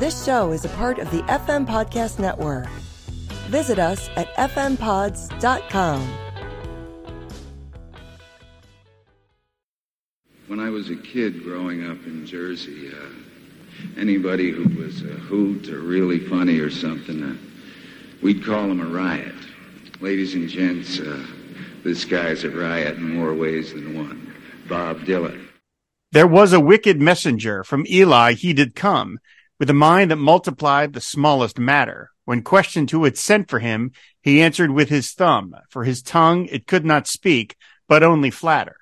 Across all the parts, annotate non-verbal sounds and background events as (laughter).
This show is a part of the FM Podcast Network. Visit us at fmpods.com. When I was a kid growing up in Jersey, uh, anybody who was a hoot or really funny or something, uh, we'd call him a riot. Ladies and gents, uh, this guy's a riot in more ways than one. Bob Dylan. There was a wicked messenger from Eli, he did come, with a mind that multiplied the smallest matter. When questioned who had sent for him, he answered with his thumb, for his tongue it could not speak, but only flatter.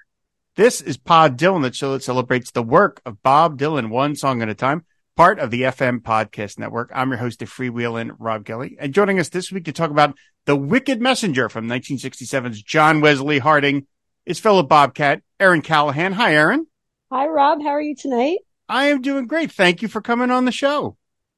This is Pod Dylan, the show that celebrates the work of Bob Dylan, one song at a time, part of the FM Podcast Network. I'm your host of Freewheelin', Rob Kelly, and joining us this week to talk about The Wicked Messenger from 1967's John Wesley Harding is fellow Bobcat, Erin Callahan. Hi, Erin. Hi, Rob. How are you tonight? I am doing great. Thank you for coming on the show.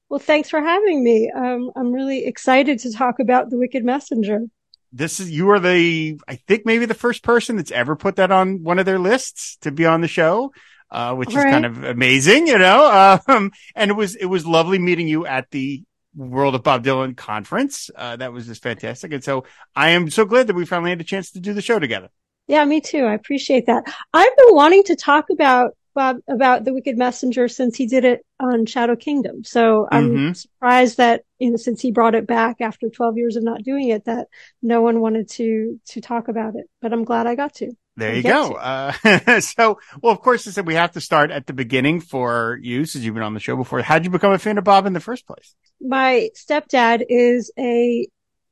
Well, thanks for having me. Um, I'm really excited to talk about The Wicked Messenger this is you are the I think maybe the first person that's ever put that on one of their lists to be on the show, uh, which All is right. kind of amazing, you know. Um, and it was it was lovely meeting you at the World of Bob Dylan conference. Uh, that was just fantastic, and so I am so glad that we finally had a chance to do the show together. Yeah, me too. I appreciate that. I've been wanting to talk about Bob about the Wicked Messenger since he did it on Shadow Kingdom. So I'm mm-hmm. surprised that you know since he brought it back after 12 years of not doing it, that no one wanted to to talk about it. But I'm glad I got to. There you go. Uh, (laughs) so, well, of course, I said we have to start at the beginning for you, since you've been on the show before. How'd you become a fan of Bob in the first place? My stepdad is a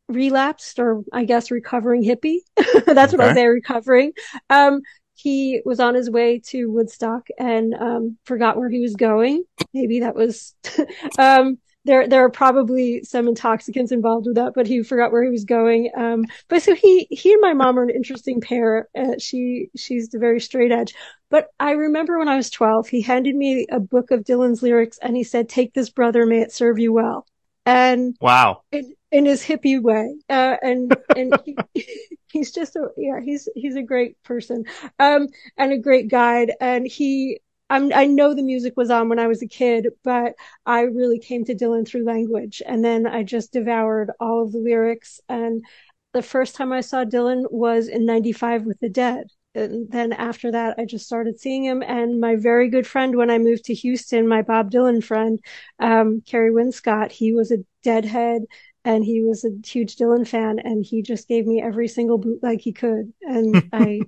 relapsed or I guess recovering hippie. (laughs) That's okay. what I say, recovering. Um, he was on his way to Woodstock and um, forgot where he was going. Maybe that was (laughs) um, there. There are probably some intoxicants involved with that, but he forgot where he was going. Um, but so he he and my mom are an interesting pair. Uh, she she's the very straight edge. But I remember when I was twelve, he handed me a book of Dylan's lyrics and he said, "Take this, brother. May it serve you well." And wow, it, in his hippie way. Uh, and, and he, (laughs) he's just a, yeah, he's, he's a great person. Um, and a great guide. And he, I'm, I know the music was on when I was a kid, but I really came to Dylan through language. And then I just devoured all of the lyrics. And the first time I saw Dylan was in 95 with the Dead. And then after that, I just started seeing him. And my very good friend, when I moved to Houston, my Bob Dylan friend, um, Kerry Winscott, he was a deadhead and he was a huge Dylan fan and he just gave me every single bootleg he could and (laughs) I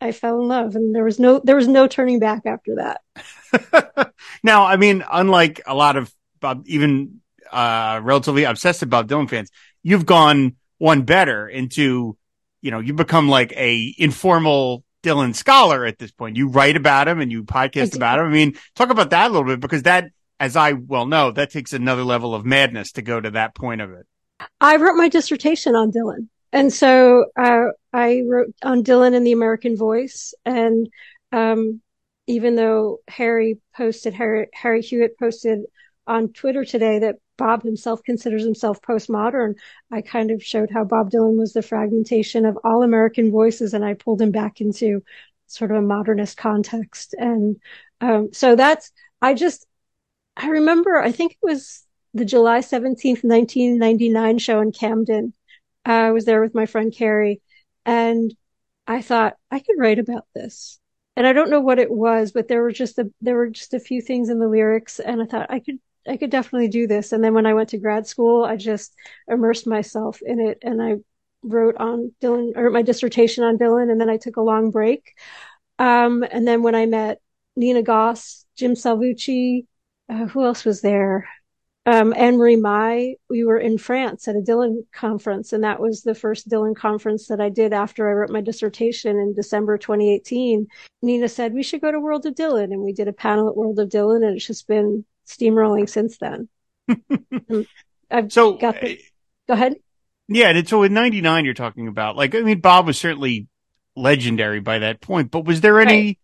I fell in love and there was no there was no turning back after that. (laughs) now, I mean, unlike a lot of Bob even uh relatively obsessive Bob Dylan fans, you've gone one better into you know, you become like a informal Dylan scholar at this point. You write about him and you podcast about him. I mean, talk about that a little bit because that as I well know, that takes another level of madness to go to that point of it. I wrote my dissertation on Dylan. And so uh, I wrote on Dylan and the American Voice. And um, even though Harry posted, Harry, Harry Hewitt posted on Twitter today that Bob himself considers himself postmodern, I kind of showed how Bob Dylan was the fragmentation of all American voices, and I pulled him back into sort of a modernist context. And um, so that's, I just, I remember, I think it was the July 17th, 1999 show in Camden. I was there with my friend Carrie and I thought I could write about this. And I don't know what it was, but there were just a, there were just a few things in the lyrics and I thought I could, I could definitely do this. And then when I went to grad school, I just immersed myself in it and I wrote on Dylan or my dissertation on Dylan and then I took a long break. Um, and then when I met Nina Goss, Jim Salvucci, uh, who else was there? Um, Anne Marie Mai, we were in France at a Dylan conference, and that was the first Dylan conference that I did after I wrote my dissertation in December 2018. Nina said, We should go to World of Dylan, and we did a panel at World of Dylan, and it's just been steamrolling since then. (laughs) I've so, got the, go ahead. Yeah, and so in 99, you're talking about, like, I mean, Bob was certainly legendary by that point, but was there any, right.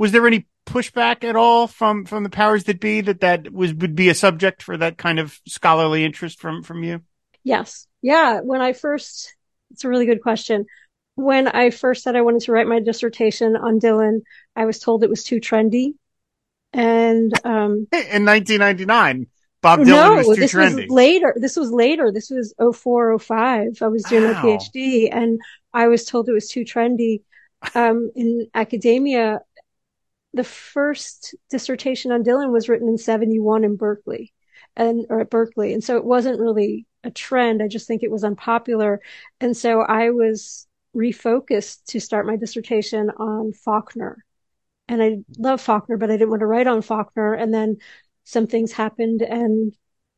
Was there any pushback at all from from the powers that be that that was would be a subject for that kind of scholarly interest from from you? Yes. Yeah. When I first, it's a really good question. When I first said I wanted to write my dissertation on Dylan, I was told it was too trendy. And um, (laughs) in 1999, Bob Dylan no, was too this trendy. was later. This was later. This was 04, 05. I was doing Wow. my PhD and I was told it was too trendy. Um, in academia, the first dissertation on Dylan was written in 71 in Berkeley and, or at Berkeley. And so it wasn't really a trend. I just think it was unpopular. And so I was refocused to start my dissertation on Faulkner. And I love Faulkner, but I didn't want to write on Faulkner. And then some things happened and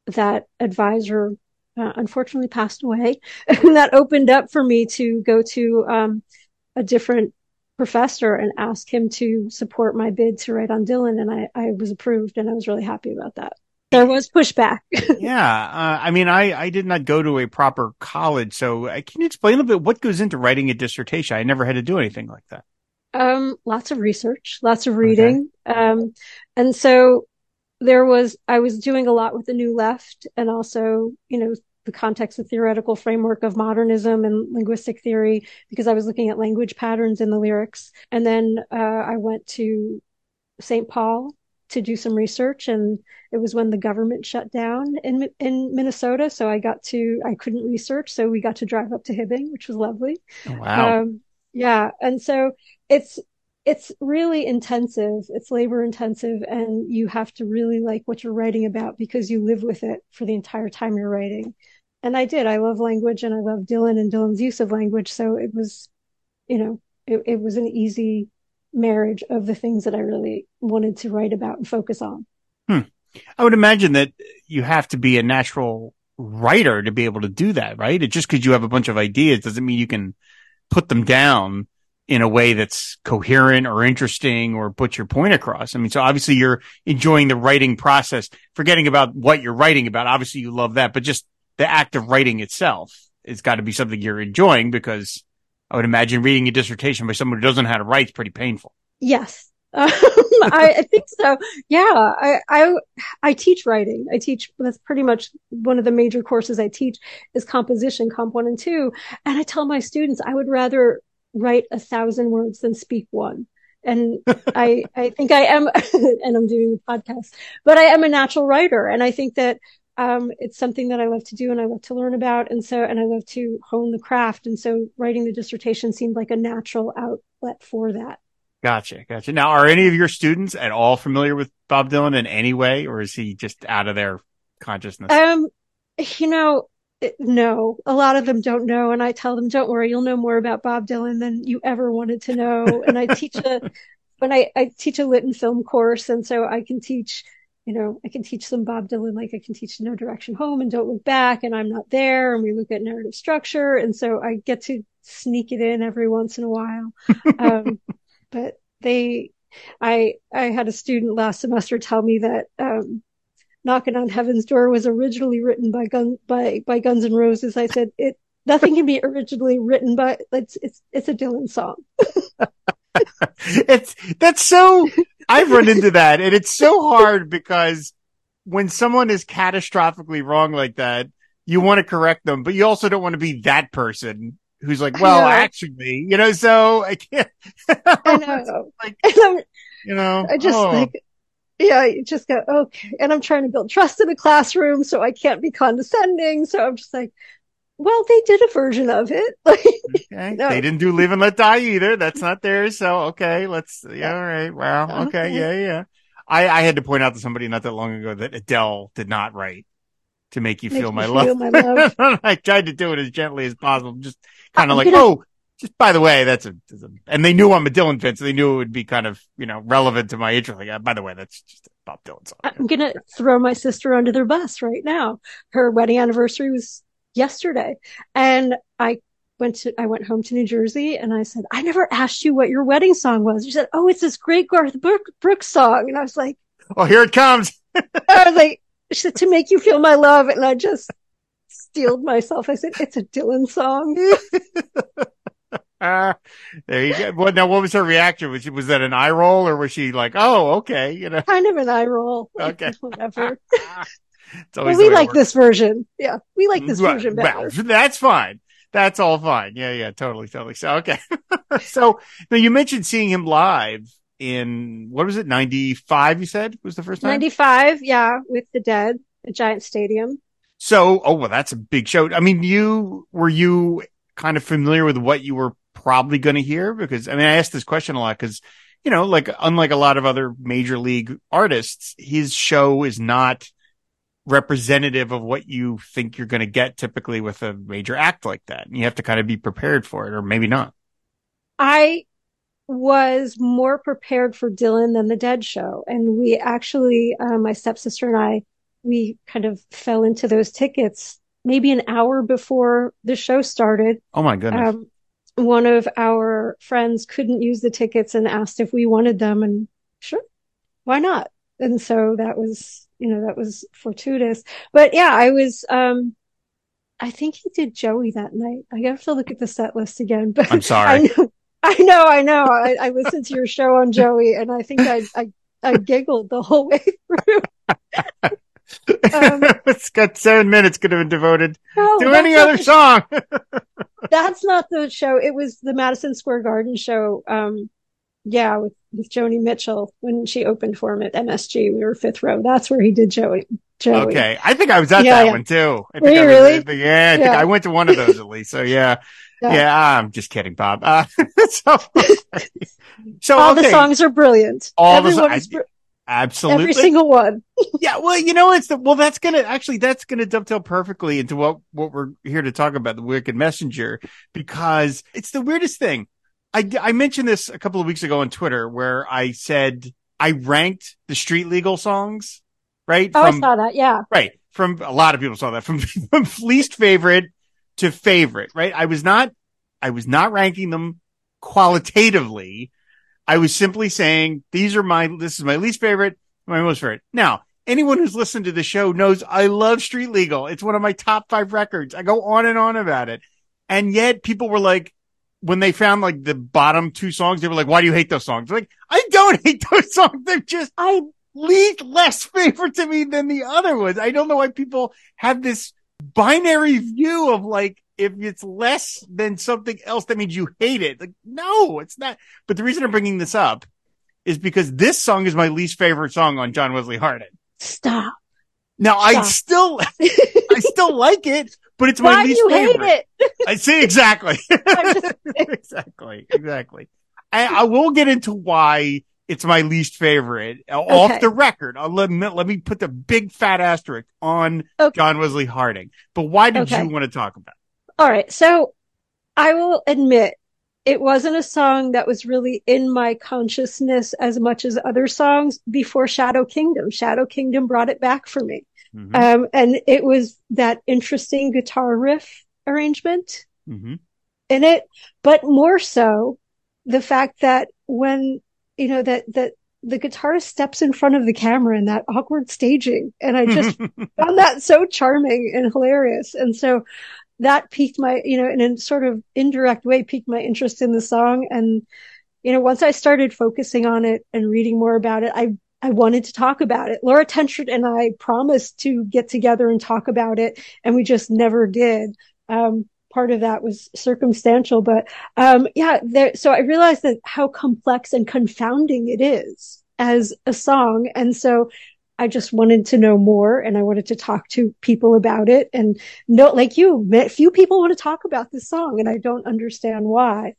that advisor uh, unfortunately passed away. (laughs) and that opened up for me to go to um, a different professor and ask him to support my bid to write on Dylan. And I, I was approved and I was really happy about that. There was pushback. (laughs) yeah. Uh, I mean, I, I did not go to a proper college. So uh, can you explain a little bit what goes into writing a dissertation? I never had to do anything like that. Um, lots of research, lots of reading. Um, and so there was, I was doing a lot with the New Left and also, you know, the context and theoretical framework of modernism and linguistic theory because I was looking at language patterns in the lyrics. And then, uh, I went to St. Paul to do some research and it was when the government shut down in, in Minnesota. So I got to, I couldn't research. So we got to drive up to Hibbing, which was lovely. Oh, wow. Um, yeah. And so it's, it's really intensive. It's labor intensive and you have to really like what you're writing about because you live with it for the entire time you're writing. And I did. I love language and I love Dylan and Dylan's use of language. So it was, you know, it, it was an easy marriage of the things that I really wanted to write about and focus on. Hmm. I would imagine that you have to be a natural writer to be able to do that, right? It just because you have a bunch of ideas doesn't mean you can put them down in a way that's coherent or interesting or put your point across. I mean, so obviously you're enjoying the writing process, forgetting about what you're writing about. Obviously you love that, but just the act of writing itself it's got to be something you're enjoying because I would imagine reading a dissertation by someone who doesn't know how to write is pretty painful. Yes. (laughs) Um, I, I, think so. Yeah. I, I, I teach writing. I teach, that's pretty much one of the major courses I teach is composition, comp one and two. And I tell my students I would rather write a thousand words than speak one. And (laughs) I, I think I am, (laughs) and I'm doing the podcast, but I am a natural writer. And I think that, um, it's something that I love to do and I love to learn about. And so, and I love to hone the craft. And so writing the dissertation seemed like a natural outlet for that. Gotcha. Gotcha. Now, are any of your students at all familiar with Bob Dylan in any way, or is he just out of their consciousness? Um, you know, no, a lot of them don't know. And I tell them, don't worry, you'll know more about Bob Dylan than you ever wanted to know. And I teach a, (laughs) when I, I teach a lit and film course. And so I can teach, you know, I can teach them Bob Dylan, like I can teach No Direction Home and Don't Look Back and I'm Not There. And we look at narrative structure. And so I get to sneak it in every once in a while. Um, (laughs) but they, I, I had a student last semester tell me that, um, Knocking on Heaven's Door was originally written by Gun, by, by Guns N' Roses. I said, it, nothing can be originally written by, it's, it's, it's a Dylan song. (laughs) it's, that's so, I've run into that and it's so hard because when someone is catastrophically wrong like that, you want to correct them, but you also don't want to be that person who's like, well, actually, you know, so I can't. (laughs) I know. like, you know, I just oh. like, yeah, you just go, okay. And I'm trying to build trust in the classroom, so I can't be condescending. So I'm just like, well, they did a version of it. (laughs) Okay. no. They didn't do live and let die either. That's not theirs. So, okay, let's, yeah, all right. Wow. Okay. Yeah. Yeah. I, I had to point out to somebody not that long ago that Adele did not write to make you feel my feel love. my (laughs) love. I tried to do it as gently as possible. Just kind of like, gonna- oh, just by the way, that's a, that's a, and they knew I'm a Dylan fan, so they knew it would be kind of, you know, relevant to my interest. Like, uh, by the way, that's just Bob Dylan song. I'm going to throw my sister under their bus right now. Her wedding anniversary was yesterday and I went to, I went home to New Jersey and I said, I never asked you what your wedding song was. She said, Oh, it's this great Garth Brooks song. And I was like, Oh, here it comes. (laughs) I was like, she said, to make you feel my love. And I just steeled myself. I said, it's a Dylan song. Uh, (laughs) there you go. What now? What was her reaction? Was she, was that an eye roll or was she like, oh, okay, you know? Kind of an eye roll. Like, Okay. (laughs) Whatever. Well, we like this version. Yeah. We like this Well, version better. Well, that's fine. That's all fine. Yeah, yeah, totally, totally. So, okay. (laughs) so, now you mentioned seeing him live in, what was it, 95, you said was the first time? 95. Yeah. With the dead. at Giant Stadium. So, oh well, that's a big show. I mean, you were you kind of familiar with what you were probably going to hear? Because I mean, I asked this question a lot because you know, like unlike a lot of other major league artists, his show is not representative of what you think you're going to get typically with a major act like that. And you have to kind of be prepared for it or maybe not. I was more prepared for Dylan than the Dead show. And we actually, uh, my stepsister and I, we kind of fell into those tickets maybe an hour before the show started. Oh my goodness. Um, one of our friends couldn't use the tickets and asked if we wanted them and sure, why not? And so that was, you know, that was fortuitous. But yeah, I was, um, I think he did Joey that night. I have to look at the set list again, but I'm sorry. I know, I know, I know. I, I listened to your show on Joey and I think I, I, I giggled the whole way through. um, (laughs) it's got seven minutes could have been devoted no, to any other song. that's not the show. It was the Madison Square Garden show. Um, yeah, with, with Joni Mitchell when she opened for him at MSG. We were fifth row. That's where he did Joey. Joey. Okay. I think I was at yeah, that yeah. one too. I think I was, really? I yeah, I think I went to one of those at least. So yeah. Yeah, I'm just kidding, Bob. Uh, (laughs) so, so all okay. the songs are brilliant. All Everyone the songs. Absolutely. Every single one. (laughs) yeah. Well, you know, it's the, well, that's going to actually, that's going to dovetail perfectly into what, what we're here to talk about, the Wicked Messenger, because it's the weirdest thing. I, I mentioned this a couple of weeks ago on Twitter where I said I ranked the street legal songs, right? Oh, from, I saw that. Yeah. Right. From a lot of people saw that from, (laughs) from least favorite to favorite, right? I was not, I was not ranking them qualitatively. I was simply saying these are my, this is my least favorite, my most favorite. Now, anyone who's listened to the show knows I love Street Legal. It's one of my top five records. I go on and on about it. And yet people were like, when they found like the bottom two songs, they were like, why do you hate those songs? Like, I don't hate those (laughs) songs. They're just I least less favorite to me than the other ones. I don't know why people have this binary view of like, if it's less than something else, that means you hate it. Like, no, it's not. But the reason I'm bringing this up is because this song is my least favorite song on John Wesley Harding. Stop. Now Stop. I still, (laughs) I still like it, but it's my Why least you favorite. Hate it? (laughs) I see exactly, (laughs) (laughs) exactly, exactly. I, I will get into why it's my least favorite uh, okay. off the record. I'll let me, let me put the big fat asterisk on okay. John Wesley Harding. But why did okay. you want to talk about? All right. So I will admit it wasn't a song that was really in my consciousness as much as other songs before Shadow Kingdom. Shadow Kingdom brought it back for me. Mm-hmm. Um, and it was that interesting guitar riff arrangement mm-hmm. in it, but more so the fact that when, you know, that, that the guitarist steps in front of the camera in that awkward staging. And I just (laughs) found that so charming and hilarious. And so that piqued my, you know, in a sort of indirect way, piqued my interest in the song. And, you know, once I started focusing on it and reading more about it, I, I wanted to talk about it. Laura Tenschert and I promised to get together and talk about it, and we just never did. Um, part of that was circumstantial, but, um, yeah, there, so I realized that how complex and confounding it is as a song. And so I just wanted to know more and I wanted to talk to people about it and no, like you, few people want to talk about this song and I don't understand why.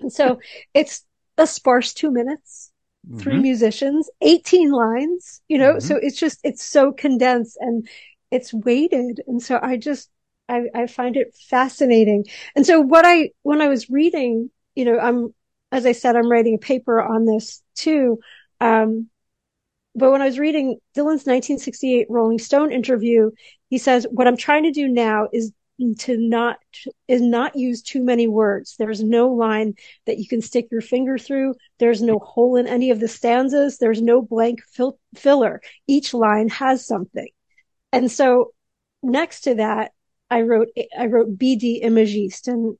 and (laughs) so it's a sparse two minutes, mm-hmm. three musicians, 18 lines, you know, mm-hmm. so it's just, it's so condensed and it's weighted. And so I just, I, I find it fascinating. And so what I, when I was reading, you know, I'm, as I said, I'm writing a paper on this too. Um, but when I was reading Dylan's 1968 Rolling Stone interview, he says, what I'm trying to do now is to not, is not use too many words. There's no line that you can stick your finger through. There's no hole in any of the stanzas. There's no blank fill- filler. Each line has something. And so next to that, I wrote, I wrote BD Imagiste and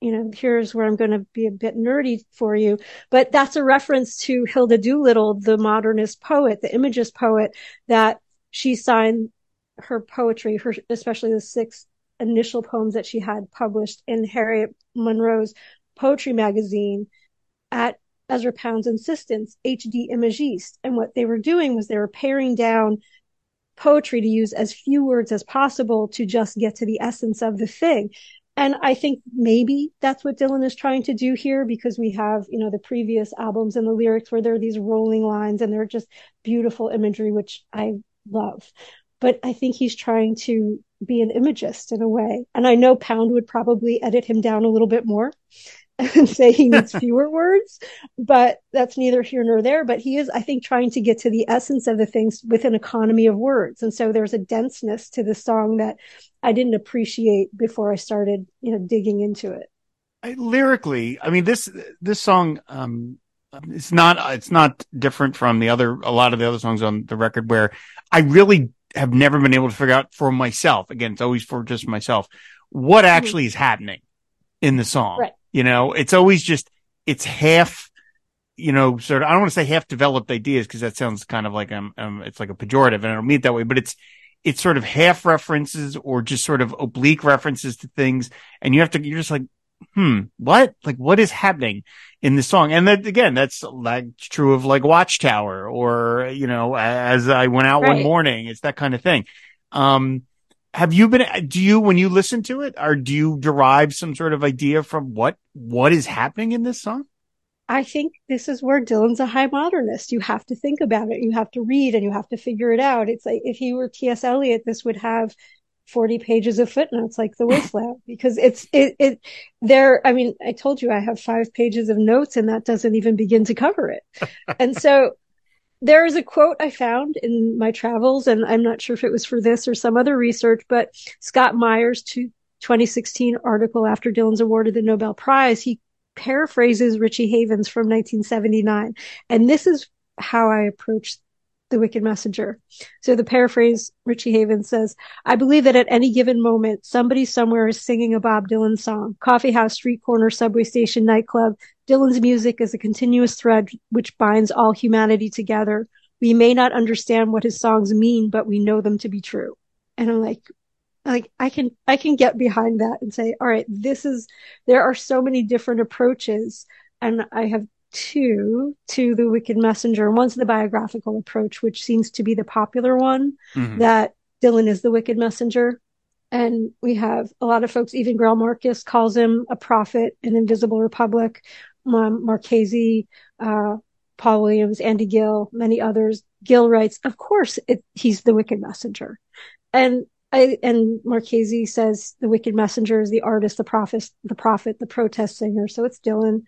you know, here's where I'm going to be a bit nerdy for you, but that's a reference to Hilda Doolittle, the modernist poet, the imagist poet that she signed her poetry, her, especially the six initial poems that she had published in Harriet Monroe's poetry magazine at Ezra Pound's insistence, HD Imagiste. And what they were doing was they were paring down poetry to use as few words as possible to just get to the essence of the thing. And I think maybe that's what Dylan is trying to do here because we have, you know, the previous albums and the lyrics where there are these rolling lines and they're just beautiful imagery, which I love. But I think he's trying to be an imagist in a way. And I know Pound would probably edit him down a little bit more (laughs) and say he needs (laughs) fewer words, but that's neither here nor there. But he is, I think, trying to get to the essence of the things with an economy of words. And so there's a denseness to the song that I didn't appreciate before I started, you know, digging into it. I, lyrically, I mean, this, this song, um, it's not, it's not different from the other, a lot of the other songs on the record where I really have never been able to figure out for myself. Again, it's always for just myself what mm-hmm. actually is happening in the song. Right. You know, it's always just, it's half, you know, sort of, I don't want to say half developed ideas because that sounds kind of like, um, um, it's like a pejorative and I don't mean it that way, but it's, it's sort of half references or just sort of oblique references to things. And you have to, you're just like, hmm, what? Like, what is happening in this song? And that, again, that's like true of like Watchtower or, you know, as I went out right. one morning, it's that kind of thing. Um, have you been, do you, when you listen to it, or do you derive some sort of idea from what, what is happening in this song? I think this is where Dylan's a high modernist. You have to think about it. You have to read and you have to figure it out. It's like if he were T.S. Eliot, this would have 40 pages of footnotes like the Wasteland (laughs) because it's, it, it, there, I mean, I told you I have five pages of notes and that doesn't even begin to cover it. (laughs) and so there is a quote I found in my travels, and I'm not sure if it was for this or some other research, but Scott Meyers' 2016 article after Dylan's awarded the Nobel Prize, he paraphrases Richie Havens from 1979. And this is how I approach the wicked messenger. So the paraphrase Richie Havens says, I believe that at any given moment, somebody somewhere is singing a Bob Dylan song. Coffee house, street corner, subway station, nightclub. Dylan's music is a continuous thread which binds all humanity together. We may not understand what his songs mean, but we know them to be true. And I'm like, like I can, I can get behind that and say, all right, this is, there are so many different approaches. And I have two to the Wicked Messenger. One's the biographical approach, which seems to be the popular one mm-hmm. that Dylan is the Wicked Messenger. And we have a lot of folks, even Greil Marcus calls him a prophet an Invisible Republic. Um, Marchese, uh, Paul Williams, Andy Gill, many others. Gill writes, of course, it, he's the wicked messenger. And I, and Marchese says the wicked messenger is the artist, the prophet, the prophet, the protest singer. So it's Dylan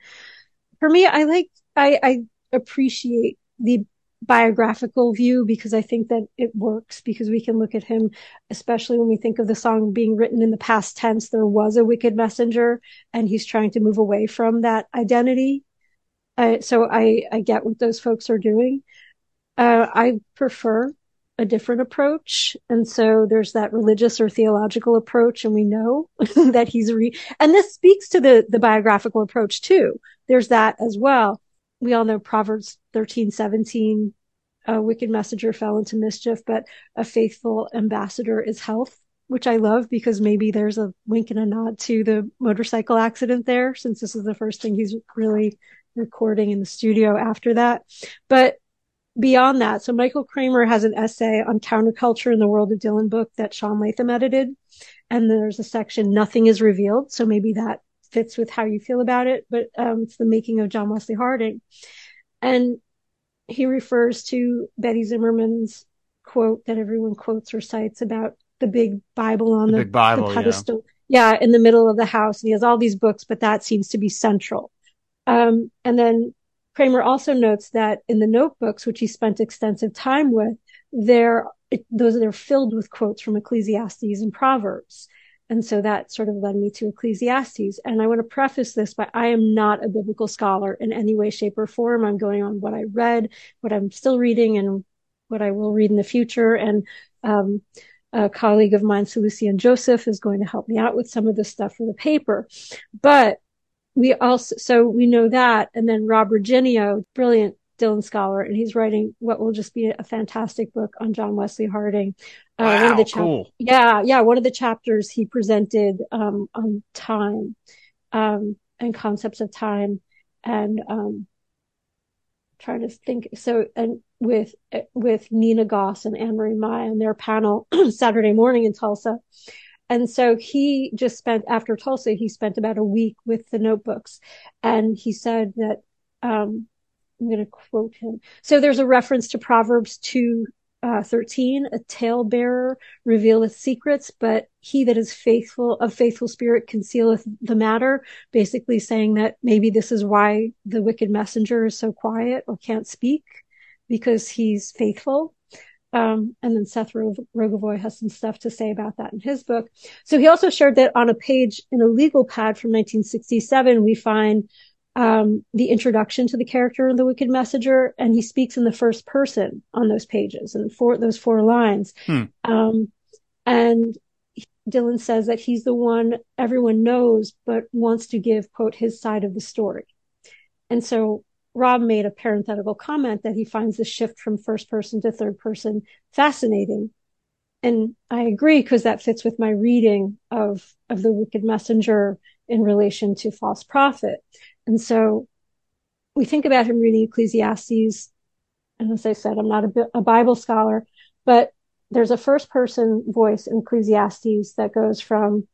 for me, I like, I, I appreciate the biographical view because I think that it works because we can look at him, especially when we think of the song being written in the past tense. There was a wicked messenger and he's trying to move away from that identity. Uh, so I, I get what those folks are doing. Uh, I prefer a different approach. And so there's that religious or theological approach. And we know (laughs) that he's re, and this speaks to the, the biographical approach too. There's that as well. We all know Proverbs 13, 17, a wicked messenger fell into mischief, but a faithful ambassador is health, which I love because maybe there's a wink and a nod to the motorcycle accident there, since this is the first thing he's really recording in the studio after that. But beyond that, so Michael Kramer has an essay on counterculture in the world of Dylan book that Sean Latham edited. And there's a section, nothing is revealed. So maybe that fits with how you feel about it, but um, it's the making of John Wesley Harding. And he refers to Betty Zimmerman's quote that everyone quotes or cites about the big Bible on the, the, Bible, the pedestal. Yeah. yeah. in the middle of the house. And he has all these books, but that seems to be central. Um, and then Kramer also notes that in the notebooks, which he spent extensive time with, those are filled with quotes from Ecclesiastes and Proverbs. And so that sort of led me to Ecclesiastes. And I want to preface this by I am not a biblical scholar in any way, shape, or form. I'm going on what I read, what I'm still reading, and what I will read in the future. And um, a colleague of mine, Lucian Joseph, is going to help me out with some of this stuff for the paper. But we also, so we know that. And then Rob Reginio, brilliant Dylan scholar, and he's writing what will just be a fantastic book on John Wesley Harding. Uh, wow, one of the chap- cool. Yeah, yeah. One of the chapters he presented um, on time um, and concepts of time and um, trying to think. So, and with, with Nina Goss and Anne Marie Mai on their panel (clears throat) Saturday morning in Tulsa. And so he just spent after Tulsa, he spent about a week with the notebooks and he said that, um, I'm going to quote him. So there's a reference to Proverbs 2, uh, 13, a talebearer revealeth secrets, but he that is faithful of faithful spirit concealeth the matter, basically saying that maybe this is why the wicked messenger is so quiet or can't speak because he's faithful. Um, and then Seth Rogovoy has some stuff to say about that in his book. So he also shared that on a page in a legal pad from 1967, we find um, the introduction to the character of the wicked messenger, and he speaks in the first person on those pages and for those four lines. Hmm. Um, and Dylan says that he's the one everyone knows, but wants to give quote his side of the story. And so Rob made a parenthetical comment that he finds the shift from first person to third person fascinating. And I agree because that fits with my reading of, of the wicked messenger in relation to false prophet. And so we think about him reading Ecclesiastes. And as I said, I'm not a, a Bible scholar, but there's a first person voice in Ecclesiastes that goes from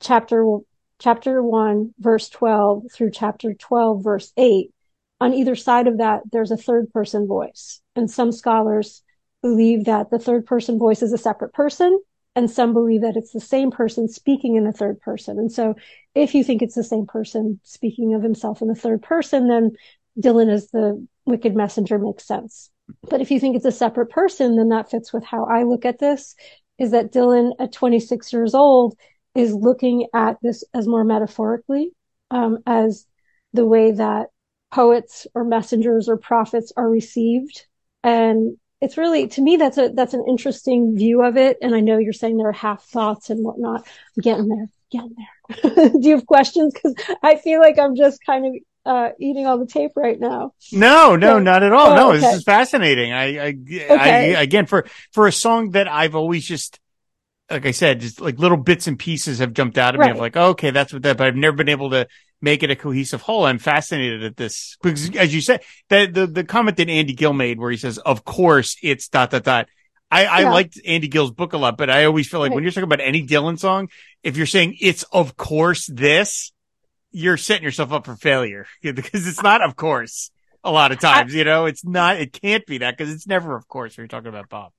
chapter, chapter one, verse 12 through chapter 12, verse eight. On either side of that, there's a third person voice. And some scholars believe that the third person voice is a separate person and some believe that it's the same person speaking in the third person. And so if you think it's the same person speaking of himself in the third person, then Dylan as the wicked messenger makes sense. But if you think it's a separate person, then that fits with how I look at this is that Dylan at 26 years old is looking at this as more metaphorically, um, as the way that poets or messengers or prophets are received. And it's really to me that's a that's an interesting view of it. And I know you're saying there are half thoughts and whatnot. I'm getting there, getting there. (laughs) Do you have questions? Because I feel like I'm just kind of uh, eating all the tape right now. No, no, so, not at all. Oh, no, okay. this is fascinating. I, I, okay. I, again, for, for a song that I've always just, like I said, just like little bits and pieces have jumped out at right. me of like, okay, that's what that, but I've never been able to make it a cohesive whole. I'm fascinated at this because as you said, the, the, the comment that Andy Gill made where he says, of course it's dot, dot, dot. I, I yeah. liked Andy Gill's book a lot, but I always feel like right. when you're talking about any Dylan song, if you're saying it's of course this, you're setting yourself up for failure (laughs) because it's not of course a lot of times, I, you know, it's not, it can't be that because it's never of course when you're talking about Bob.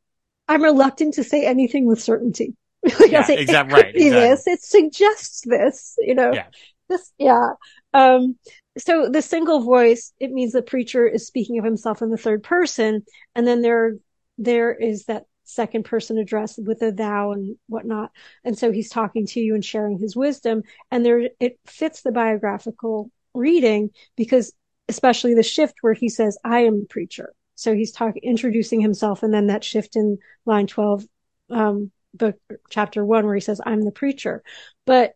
I'm reluctant to say anything with certainty. (laughs) like yeah, say, (laughs) exactly right. Exactly. This, it suggests this, you know. Yeah this, yeah. Um, so the single voice, it means the preacher is speaking of himself in the third person. And then there, there is that second person address with a thou and whatnot. And so he's talking to you and sharing his wisdom. And there, it fits the biographical reading because especially the shift where he says, I am the preacher. So he's talking, introducing himself and then that shift in line 12, um, book chapter one where he says, I'm the preacher. But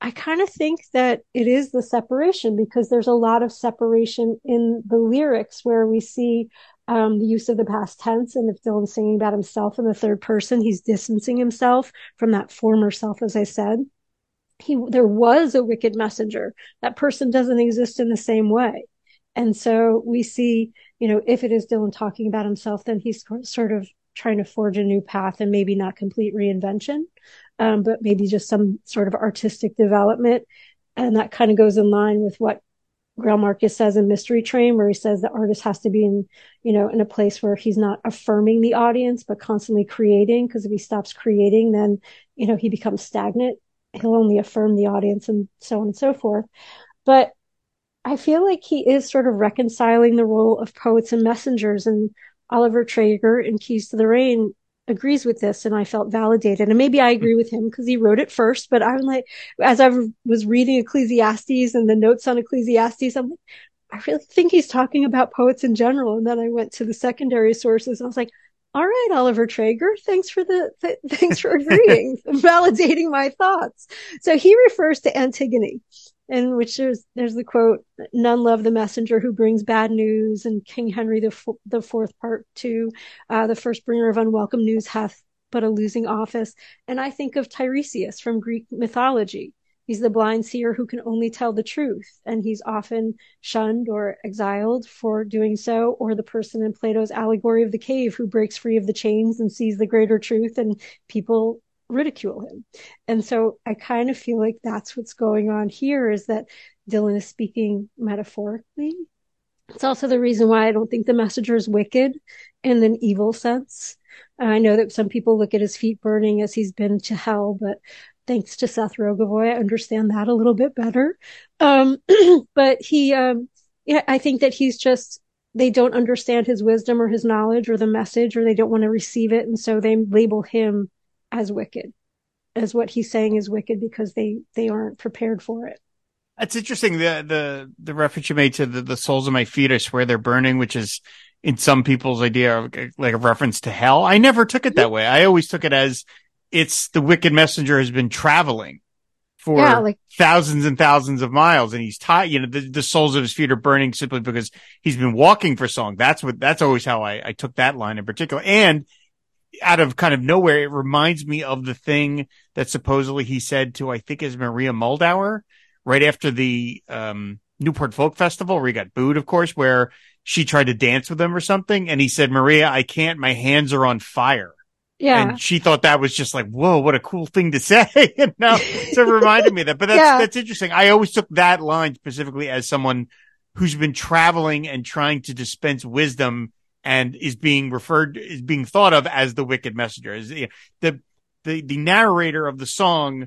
I kind of think that it is the separation because there's a lot of separation in the lyrics where we see um, the use of the past tense. And if Dylan's singing about himself in the third person, he's distancing himself from that former self, as I said. He, there was a wicked messenger. That person doesn't exist in the same way. And so we see, you know, if it is Dylan talking about himself, then he's sort of trying to forge a new path and maybe not complete reinvention um, but maybe just some sort of artistic development. And that kind of goes in line with what Greil Marcus says in Mystery Train, where he says the artist has to be in, you know, in a place where he's not affirming the audience, but constantly creating. Because if he stops creating, then, you know, he becomes stagnant. He'll only affirm the audience and so on and so forth. But I feel like he is sort of reconciling the role of poets and messengers. And Oliver Trager in Keys to the Rain agrees with this and I felt validated. And maybe I agree with him because he wrote it first, but I'm like, as I was reading Ecclesiastes and the notes on Ecclesiastes, I'm like, I really think he's talking about poets in general. And then I went to the secondary sources and I was like, all right, Oliver Trager, thanks for the, th- thanks for agreeing, (laughs) validating my thoughts. So he refers to Antigone in which there's there's the quote none love the messenger who brings bad news and king henry the, the fourth part two uh, the first bringer of unwelcome news hath but a losing office. And i think of tiresias from greek mythology. He's the blind seer who can only tell the truth, and he's often shunned or exiled for doing so, or the person in Plato's allegory of the cave who breaks free of the chains and sees the greater truth, and people ridicule him. And so I kind of feel like that's what's going on here is that Dylan is speaking metaphorically. It's also the reason why I don't think the messenger is wicked in an evil sense. I know that some people look at his feet burning as he's been to hell, but thanks to Seth Rogovoy, I understand that a little bit better. Um, (clears throat) but he, um, yeah, I think that he's just, they don't understand his wisdom or his knowledge or the message, or they don't want to receive it. And so they label him as wicked, as what he's saying is wicked because they, they aren't prepared for it. That's interesting. The, the, the reference you made to the, the soles of my feet, I swear they're burning, which is in some people's idea of like a reference to hell. I never took it that way. I always took it as it's the wicked messenger has been traveling for yeah, like, thousands and thousands of miles and he's tired, you know, the, the soles of his feet are burning simply because he's been walking for so long. That's what, that's always how I, I took that line in particular. And out of kind of nowhere, it reminds me of the thing that supposedly he said to, I think is Maria Muldaur right after the, um, Newport Folk Festival where he got booed, of course, where she tried to dance with him or something. And he said, Maria, I can't, my hands are on fire. Yeah. And she thought that was just like, whoa, what a cool thing to say. (laughs) you know, so it reminded me of that. But that's, yeah. that's interesting. I always took that line specifically as someone who's been traveling and trying to dispense wisdom and is being referred, is being thought of as the wicked messenger. Is the, the, the narrator of the song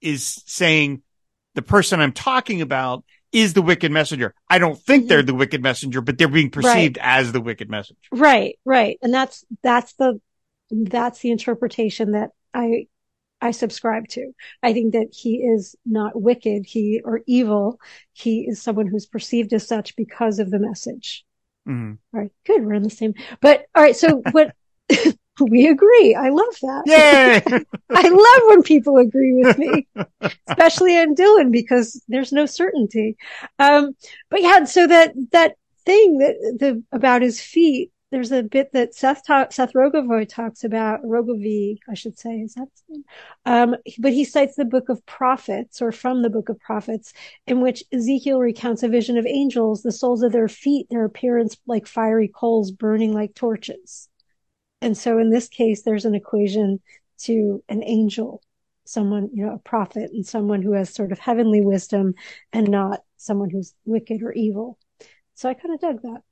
is saying the person I'm talking about is the wicked messenger. I don't think mm-hmm. they're the wicked messenger, but they're being perceived right. as the wicked messenger. Right, right. And that's, that's the, that's the interpretation that I I subscribe to. I think that he is not wicked, he or evil. He is someone who's perceived as such because of the message. Mm-hmm. All right, good. We're in the same. But all right, so (laughs) what? (laughs) we agree. I love that. Yay! (laughs) I love when people agree with me, especially in Dylan because there's no certainty. Um, but yeah, so that that thing that the about his feet there's a bit that Seth Seth Rogovoy talks about Rogovy, I should say, is that? Um, but he cites the book of prophets or from the book of prophets in which Ezekiel recounts a vision of angels, the soles of their feet, their appearance like fiery coals burning like torches. And so in this case, there's an equation to an angel, someone, you know, a prophet and someone who has sort of heavenly wisdom and not someone who's wicked or evil. So I kind of dug that.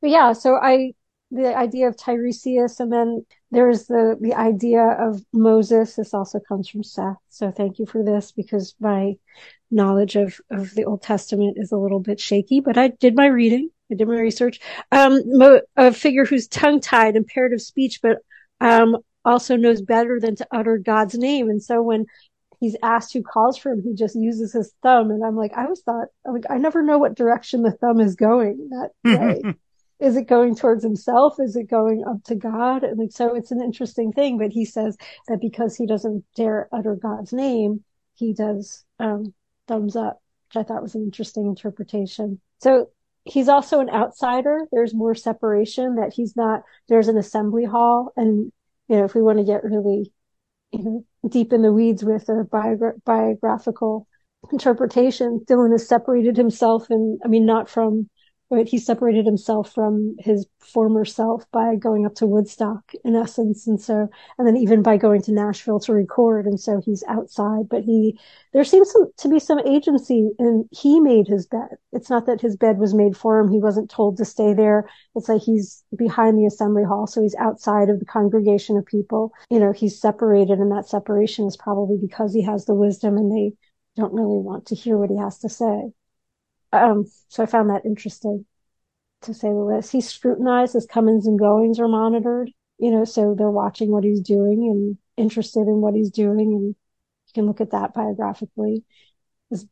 But yeah, so I the idea of Tiresias, and then there's the the idea of Moses. This also comes from Seth. So thank you for this because my knowledge of of the Old Testament is a little bit shaky, but I did my reading. I did my research. Um, a figure who's tongue tied, of speech, but um, also knows better than to utter God's name. And so when he's asked who calls for him, he just uses his thumb. And I'm like, I always thought, like, I never know what direction the thumb is going that. (laughs) is it going towards himself? Is it going up to God? And so it's an interesting thing, but he says that because he doesn't dare utter God's name, he does, um, thumbs up, which I thought was an interesting interpretation. So he's also an outsider. There's more separation that he's not, there's an assembly hall. And, you know, if we want to get really, you know, deep in the weeds with a biogra- biographical interpretation, Dylan has separated himself and, I mean, not from right? He separated himself from his former self by going up to Woodstock in essence. And so, and then even by going to Nashville to record. And so he's outside, but he, there seems to be some agency and he made his bed. It's not that his bed was made for him. He wasn't told to stay there. It's like he's behind the assembly hall. So he's outside of the congregation of people. You know, he's separated and that separation is probably because he has the wisdom and they don't really want to hear what he has to say. Um, so I found that interesting to say the least. He's scrutinized, his comings and goings are monitored, you know, so they're watching what he's doing and interested in what he's doing. And you can look at that biographically.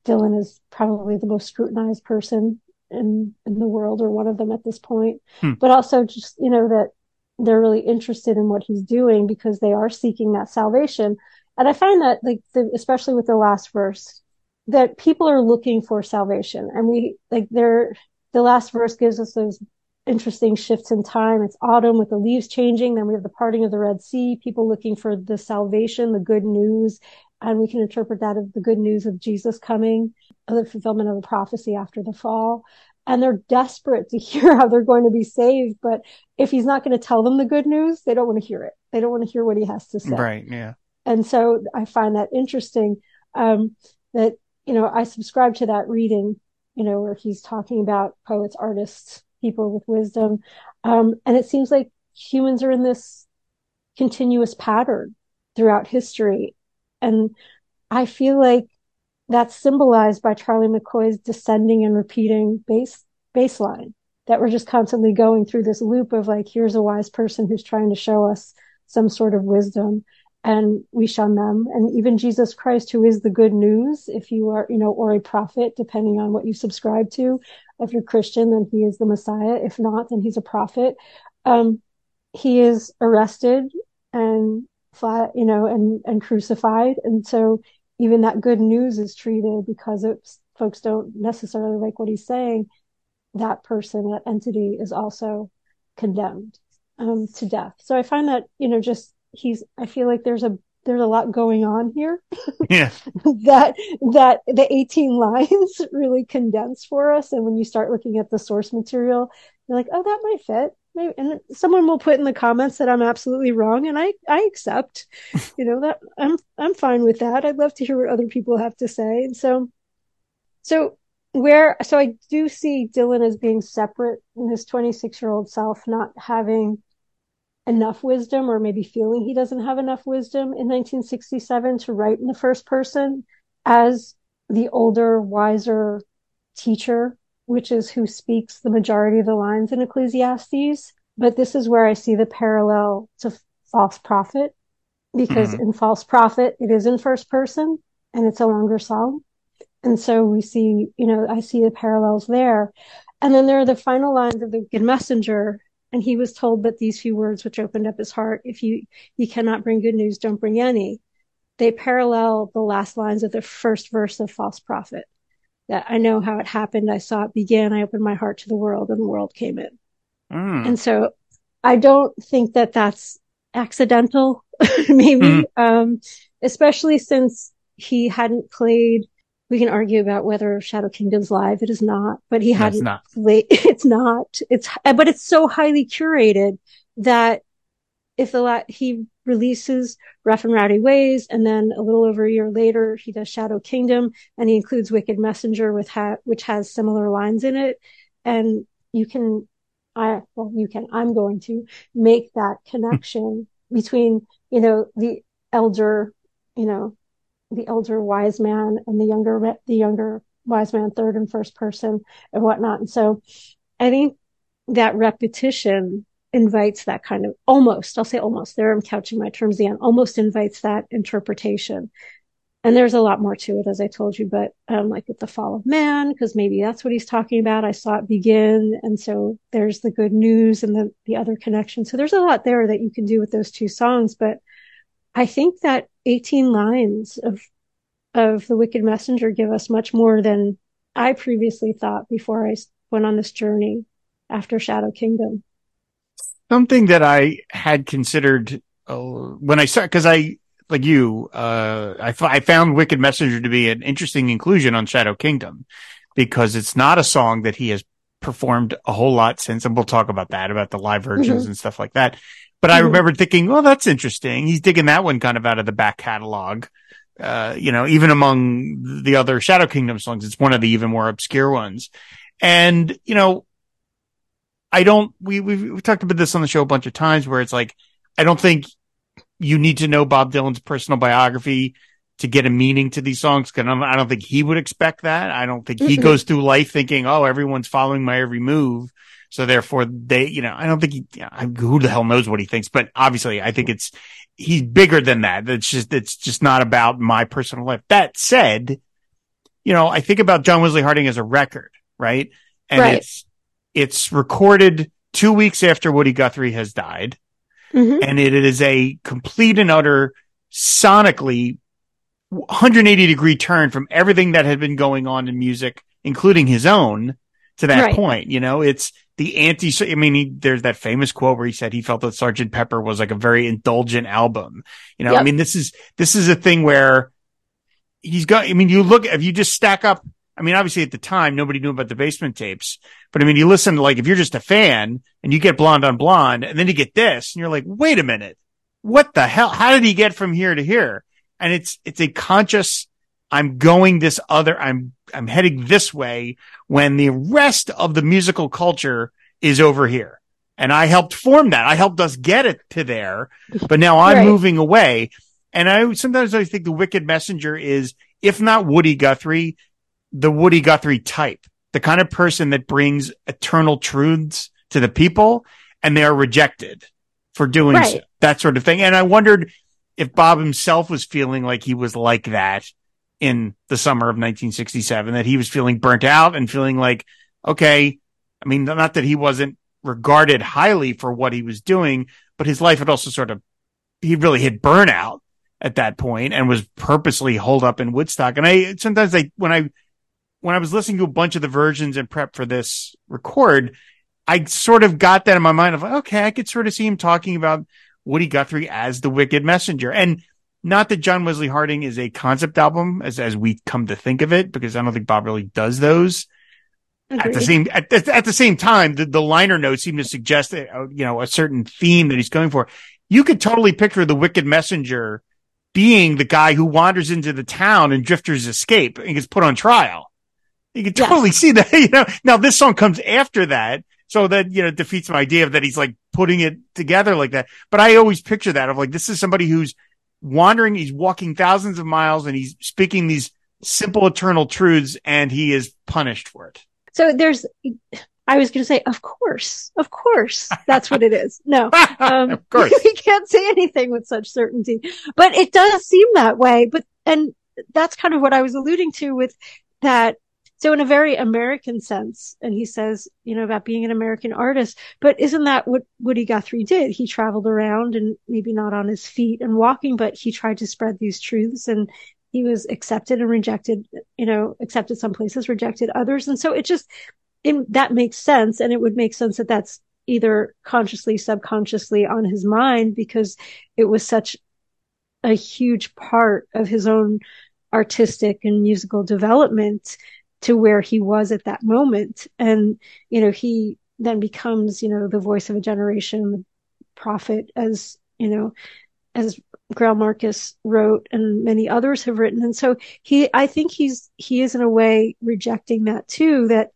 Dylan is probably the most scrutinized person in, in the world or one of them at this point, hmm. but also just, you know, that they're really interested in what he's doing because they are seeking that salvation. And I find that like, the, especially with the last verse, that people are looking for salvation and we like there the last verse gives us those interesting shifts in time it's autumn with the leaves changing then we have the parting of the red sea people looking for the salvation the good news and we can interpret that as the good news of Jesus coming, the fulfillment of the prophecy after the fall. And they're desperate to (laughs) hear how they're going to be saved. But if he's not going to tell them the good news, they don't want to hear it. They don't want to hear what he has to say. Right. Yeah. And so I find that interesting. Um, that, you know, I subscribe to that reading, you know, where he's talking about poets, artists, people with wisdom. Um, and it seems like humans are in this continuous pattern throughout history. And I feel like that's symbolized by Charlie McCoy's descending and repeating bass baseline that we're just constantly going through this loop of like, here's a wise person who's trying to show us some sort of wisdom and we shun them. And even Jesus Christ, who is the good news, if you are, you know, or a prophet, depending on what you subscribe to. If you're Christian, then he is the Messiah. If not, then he's a prophet. Um, he is arrested and flat, you know, and, and crucified. And so even that good news is treated because folks don't necessarily like what he's saying. That person, that entity is also condemned, um, to death. So I find that, you know, just he's, I feel like there's a, there's a lot going on here. (laughs) Yeah. that, that the 18 lines (laughs) really condense for us. And when you start looking at the source material, you're like, oh, that might fit maybe, and someone will put in the comments that I'm absolutely wrong, and I I accept. (laughs) you know that I'm I'm fine with that. I'd love to hear what other people have to say. And so, so where so I do see Dylan as being separate in his 26 year old self, not having enough wisdom, or maybe feeling he doesn't have enough wisdom in 1967 to write in the first person as the older, wiser teacher which is who speaks the majority of the lines in Ecclesiastes. But this is where I see the parallel to false prophet, because mm-hmm. in false prophet, it is in first person and it's a longer song. And so we see, you know, I see the parallels there. And then there are the final lines of the good messenger. And he was told but these few words which opened up his heart. If you, you cannot bring good news, don't bring any. They parallel the last lines of the first verse of false prophet that I know how it happened. I saw it begin. I opened my heart to the world and the world came in. Mm. And so I don't think that that's accidental, (laughs) maybe, mm. um, especially since he hadn't played. We can argue about whether Shadow Kingdom's live. It is not, but he hadn't not. (laughs) It's not. It's, but it's so highly curated that if the la- he releases Rough and Rowdy Ways, and then a little over a year later, he does Shadow Kingdom, and he includes Wicked Messenger with ha- which has similar lines in it. And you can, I well, you can. I'm going to make that connection (laughs) between you know the elder, you know, the elder wise man and the younger the younger wise man, third and first person, and whatnot. And so, I think that repetition invites that kind of almost, I'll say almost, there I'm couching my terms again, almost invites that interpretation. And there's a lot more to it, as I told you, but um, like with the fall of man, because maybe that's what he's talking about. I saw it begin. And so there's the good news and the, the other connection. So there's a lot there that you can do with those two songs. But I think that 18 lines of, of the wicked messenger give us much more than I previously thought before I went on this journey after Shadow Kingdom. Something that I had considered uh, when I saw, cause I, like you, uh, I, I found Wicked Messenger to be an interesting inclusion on Shadow Kingdom because it's not a song that he has performed a whole lot since. And we'll talk about that, about the live versions mm-hmm. and stuff like that. But. I remember thinking, well, that's interesting. He's digging that one kind of out of the back catalog. Uh, you know, even among the other Shadow Kingdom songs, it's one of the even more obscure ones. And, you know, I don't, we, we've, we've talked about this on the show a bunch of times where it's like, I don't think you need to know Bob Dylan's personal biography to get a meaning to these songs. Cause I don't think he would expect that. I don't think he goes through life thinking, Oh, everyone's following my every move. So therefore they, you know, I don't think he, who the hell knows what he thinks, but obviously I think it's, he's bigger than that. It's just, it's just not about my personal life. That said, you know, I think about John Wesley Harding as a record, right? And right. it's, it's recorded two weeks after Woody Guthrie has died. Mm-hmm. And it is a complete and utter sonically 180 degree turn from everything that had been going on in music, including his own to that right. point. You know, it's the anti, I mean, he, there's that famous quote where he said he felt that Sergeant Pepper was like a very indulgent album. You know, yep. I mean, this is, this is a thing where he's got, I mean, you look, if you just stack up, I mean, obviously at the time, nobody knew about the basement tapes, but I mean, you listen to like, if you're just a fan and you get blonde on blonde and then you get this and you're like, wait a minute, what the hell? How did he get from here to here? And it's, it's a conscious, I'm going this other, I'm, I'm heading this way when the rest of the musical culture is over here. And I helped form that. I helped us get it to there, but now I'm right. moving away. And I sometimes I think the wicked messenger is, if not Woody Guthrie, the Woody Guthrie type, the kind of person that brings eternal truths to the people and they are rejected for doing right. so, that sort of thing. And I wondered if Bob himself was feeling like he was like that in the summer of 1967, that he was feeling burnt out and feeling like, okay, I mean, not that he wasn't regarded highly for what he was doing, but his life had also sort of, he really hit burnout at that point and was purposely holed up in Woodstock. And I, sometimes I, when I, when I was listening to a bunch of the versions and prep for this record, I sort of got that in my mind of like, okay, I could sort of see him talking about Woody Guthrie as the wicked messenger. And not that John Wesley Harding is a concept album as, as we come to think of it, because I don't think Bob really does those. Agreed. At the same at, at, the same time, the, the liner notes seem to suggest uh, you know a certain theme that he's going for. You could totally picture the Wicked Messenger being the guy who wanders into the town and drifters escape and gets put on trial. You can totally yes. see that. (laughs) You know, now this song comes after that, so that you know defeats my idea of that he's like putting it together like that. But I always picture that of like this is somebody who's wandering, he's walking thousands of miles, and he's speaking these simple eternal truths, and he is punished for it. So there's, I was going to say, of course, of course, that's what it is. No, (laughs) um, of course, (laughs) we can't say anything with such certainty, but it does seem that way. But, and that's kind of what I was alluding to with that. So in a very American sense, and he says, you know, about being an American artist, but isn't that what Woody Guthrie did? He traveled around and maybe not on his feet and walking, but he tried to spread these truths and he was accepted and rejected, you know, accepted some places, rejected others. And so it just, it, that makes sense. And it would make sense that that's either consciously, subconsciously on his mind because it was such a huge part of his own artistic and musical development to where he was at that moment. And, you know, he then becomes, you know, the voice of a generation, the prophet as, you know, as Greil Marcus wrote and many others have written. And so he, I think he's, he is in a way rejecting that too, that,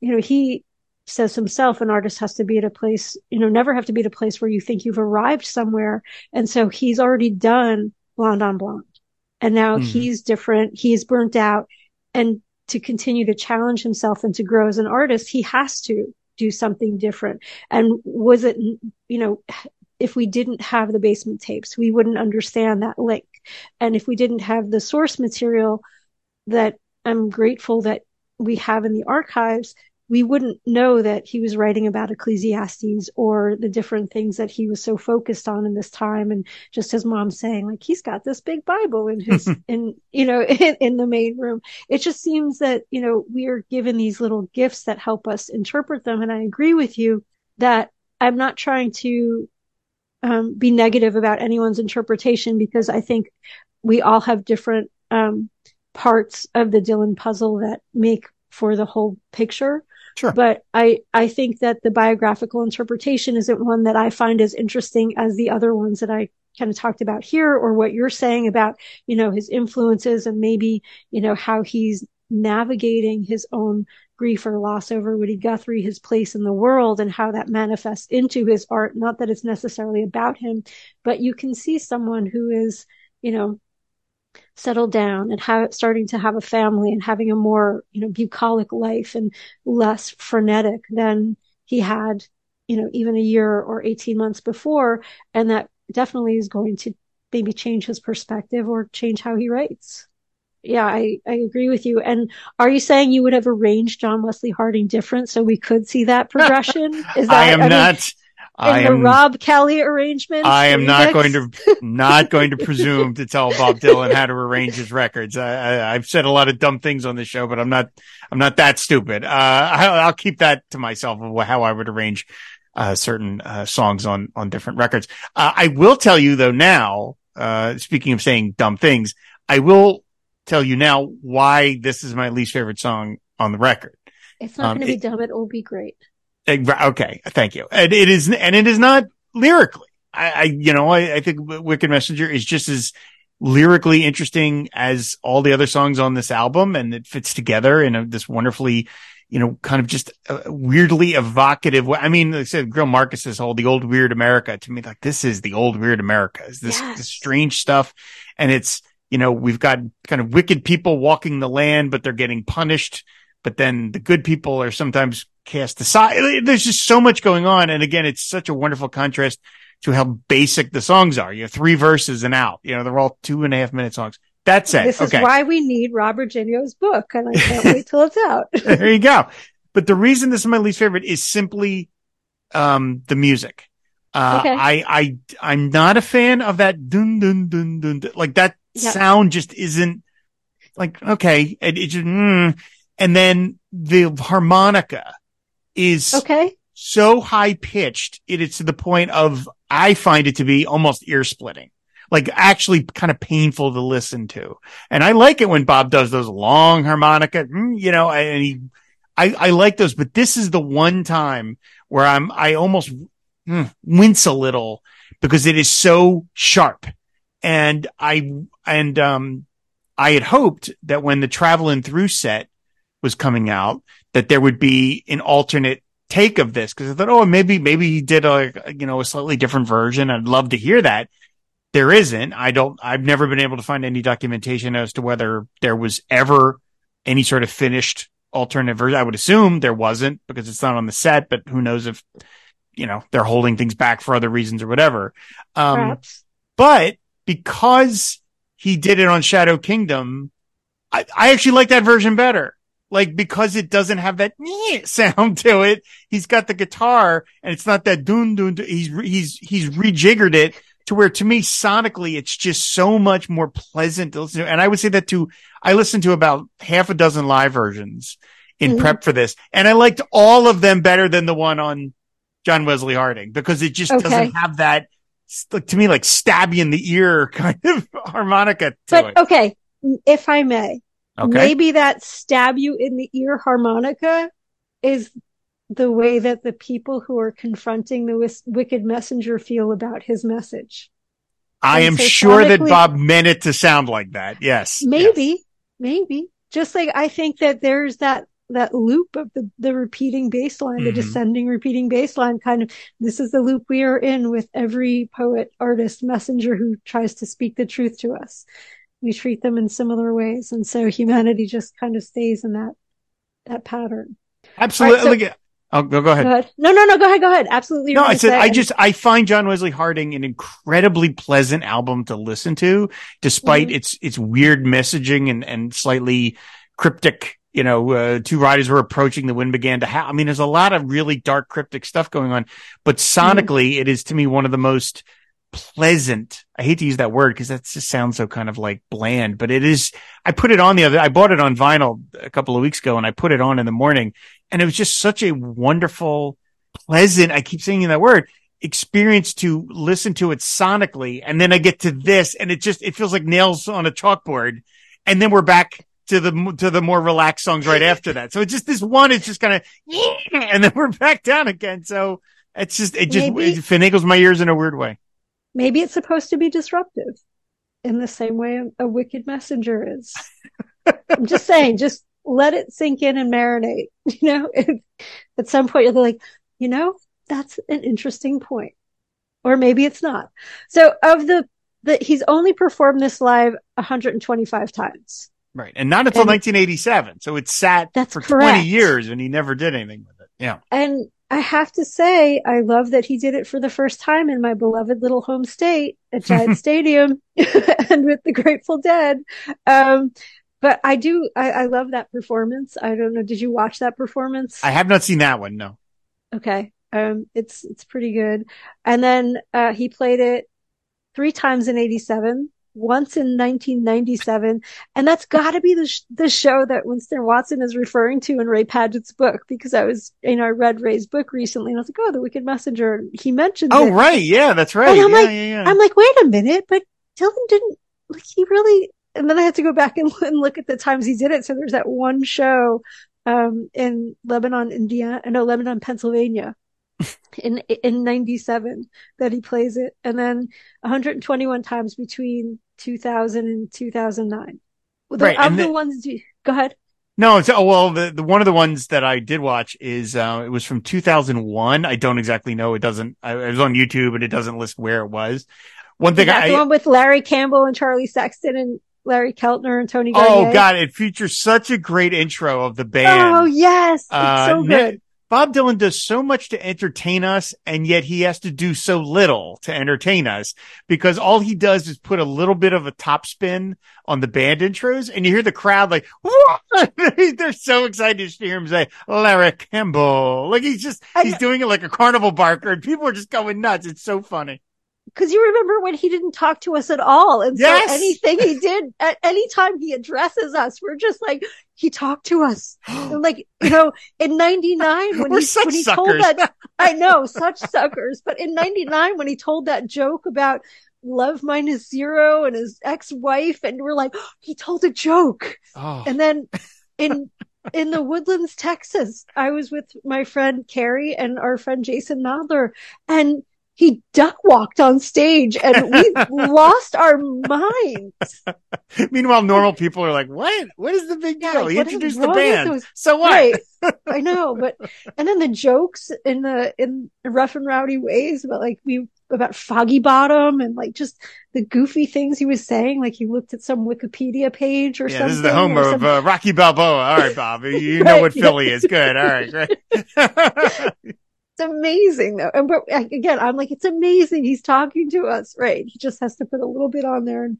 you know, he says himself, an artist has to be at a place, you know, never have to be at a place where you think you've arrived somewhere. And so he's already done blonde on blonde and now mm-hmm. he's different. He's burnt out and to continue to challenge himself and to grow as an artist, he has to do something different. And was it, you know, if we didn't have the basement tapes, we wouldn't understand that link. And if we didn't have the source material that I'm grateful that we have in the archives, we wouldn't know that he was writing about Ecclesiastes or the different things that he was so focused on in this time. And just his mom saying, like, he's got this big Bible in his, (laughs) in, you know, (laughs) in, in the main room. It just seems that, you know, we are given these little gifts that help us interpret them. And I agree with you that I'm not trying to um, be negative about anyone's interpretation because I think we all have different um, parts of the Dylan puzzle that make for the whole picture. Sure. But I, I think that the biographical interpretation isn't one that I find as interesting as the other ones that I kind of talked about here or what you're saying about, you know, his influences and maybe, you know, how he's navigating his own grief or loss over Woody Guthrie, his place in the world and how that manifests into his art. Not that it's necessarily about him, but you can see someone who is, you know, settled down and have starting to have a family and having a more, you know, bucolic life and less frenetic than he had, you know, even a year or 18 months before. And that definitely is going to maybe change his perspective or change how he writes yeah, I, I agree with you. And are you saying you would have arranged John Wesley Harding different so we could see that progression? (laughs) Is that I am I not. Mean, I am Rob Kelly arrangement. I am not going to not (laughs) going to presume to tell Bob Dylan how to arrange his records. I, have said a lot of dumb things on this show, but I'm not I'm not that stupid. Uh, I, will keep that to myself of how I would arrange uh, certain uh, songs on on different records. Uh, I will tell you though now. Uh, speaking of saying dumb things, I will tell you now why this is my least favorite song on the record. It's not Um, going to be it- dumb. It will be great. Okay, thank you. And it is, and it is not lyrically. I, I you know, I, I think Wicked Messenger is just as lyrically interesting as all the other songs on this album, and it fits together in a, this wonderfully, you know, kind of just uh weirdly evocative way. I mean, like I said, Greil Marcus's whole "the old weird America" to me, like this is the old weird America. Is this, Yes. this strange stuff, and it's you know we've got kind of wicked people walking the land, but they're getting punished but then the good people are sometimes cast aside. There's just so much going on. And again, it's such a wonderful contrast to how basic the songs are. You have three verses and out, you know, they're all two and a half minute songs. That's it. This okay. is why we need Rob Reginio's book, and I can't wait till it's out. (laughs) there you go. But the reason this is my least favorite is simply, um, the music. Uh, Okay. I, I, I'm not a fan of that dun, dun, dun, dun, dun. like that Yep. sound just isn't like, okay. It, it just, mm. And then the harmonica is okay. so high pitched. It is to the point of, I find it to be almost ear splitting, like actually kind of painful to listen to. And I like it when Bob does those long harmonica, mm, you know, and he, I, I like those, but this is the one time where I'm, I almost mm, wince a little because it is so sharp. And I, and, um, I had hoped that when the traveling through set was coming out, that there would be an alternate take of this. Cause I thought, oh, maybe, maybe he did a, you know, a slightly different version. I'd love to hear that. There isn't. I don't, I've never been able to find any documentation as to whether there was ever any sort of finished alternate version. I would assume there wasn't because it's not on the set, but who knows if, you know, they're holding things back for other reasons or whatever. Um, Perhaps. but because he did it on Shadow Kingdom, I, I actually like that version better. Like because it doesn't have that (laughs) sound to it. He's got the guitar and it's not that dun dun. dun. He's he's he's rejiggered it to where to me sonically it's just so much more pleasant to listen to. And I would say that to I listened to about half a dozen live versions in Mhm. prep for this, and I liked all of them better than the one on John Wesley Harding because it just Okay. doesn't have that like to me like stab you in the ear (laughs) kind of harmonica to But it. okay, if I may, Okay. maybe that stab you in the ear harmonica is the way that the people who are confronting the wis- wicked messenger feel about his message. I and am so sure that Bob meant it to sound like that. Yes. Maybe, Yes. maybe. Just like I think that there's that that loop of the the repeating bass line, the mm-hmm. descending repeating bass line kind of this is the loop we are in with every poet, artist, messenger who tries to speak the truth to us. We treat them in similar ways. And so humanity just kind of stays in that that pattern. Absolutely. Right, Look at- oh, go, go ahead. Go ahead. No, no, no, go ahead, go ahead. Absolutely. No, I said, I just, I find John Wesley Harding an incredibly pleasant album to listen to, despite Mhm. its, its weird messaging and, and slightly cryptic, you know, uh, two riders were approaching, the wind began to howl. I mean, there's a lot of really dark cryptic stuff going on, but sonically, it is to me one of the most pleasant. I hate to use that word because that just sounds so kind of like bland, but it is, I put it on the other, I bought it on vinyl a couple of weeks ago and I put it on in the morning and it was just such a wonderful, pleasant, I keep saying that word, experience to listen to it sonically. And then I get to this and it just, it feels like nails on a chalkboard. And then we're back to the, to the more relaxed songs right after that. So it's just this one is just kind of, and then we're back down again. So it's just, it just Maybe- it finagles my ears in a weird way. Maybe it's supposed to be disruptive in the same way a, wicked messenger is. (laughs) I'm just saying, just let it sink in and marinate. (laughs) You know, at some point you'll be like, you know, that's an interesting point. Or maybe it's not. So of the, that he's only performed this live 125 times. Right. And not until And- 1987. So it sat That's for correct. 20 years and he never did anything with it. Yeah. And I have to say, I love that he did it for the first time in my beloved little home state at Giant (laughs) Stadium (laughs) and with the Grateful Dead. Um, but I do, I, I love that performance. I don't know. Did you watch that performance? I have not seen that one. No. Okay. Um, it's, it's pretty good. And then, uh, he played it three times in 87, once in 1997. And that's gotta be the, sh- the show that Winston Watson is referring to in Ray Padgett's book because I was, you know, I read Ray's book recently and I was like, oh, the Wicked Messenger. He mentioned Oh, it. right. Yeah, that's right. And I'm yeah, like- yeah, yeah. I'm like, wait a minute, but Dylan didn't, like, he really, and then I had to go back and, (laughs) and look at the times he did it. So there's that one show um, in Lebanon, Indiana, no, Lebanon, Pennsylvania, (laughs) in in '97 that he plays it, and then 121 times between 2000 and 2009. The, Right, of and the the- ones, you, go ahead. No, it's, oh, well, the, the, one of the ones that I did watch is, uh, it was from 2001. I don't exactly know. It doesn't, I, it was on YouTube and it doesn't list where it was. One thing I, the one with Larry Campbell and Charlie Sexton and Larry Keltner and Tony oh Garnier? God, it features such a great intro of the band. Oh yes, it's Uh, so Nick- good. Bob Dylan does so much to entertain us, and yet he has to do so little to entertain us because all he does is put a little bit of a top spin on the band intros, and you hear the crowd like, "What?" (laughs) They're so excited to hear him say, Larry Campbell. Like he's just, he's doing it like a carnival barker, and people are just going nuts. It's so funny. Because you remember when he didn't talk to us at all, and Yes. so anything he did, (laughs) at any time he addresses us, we're just like he talked to us. (gasps) And like you know, in '99 when We're he when he suckers. told that, (laughs) I know such suckers. But in '99 when he told that joke about love minus zero and his ex-wife, and we're like, (gasps) he told a joke. Oh, And then (laughs) in in the Woodlands, Texas, I was with my friend Carrie and our friend Jason Nadler, and he duck walked on stage, and we (laughs) lost our minds. (laughs) meanwhile, normal people are like, what? What is the big Yeah, deal? like, he introduced the band. those- So what? Right, (laughs) I know, but and then the jokes in the in rough and rowdy ways about like we about Foggy Bottom and like just the goofy things he was saying. Like he looked at some Wikipedia page or Yeah, something. this is the home of some- uh, Rocky Balboa. All right, Bob. You know Right, what yeah. Philly is. Good. All right, great. It's amazing though. And but again, I'm like, it's amazing. He's talking to us, right? He just has to put a little bit on there and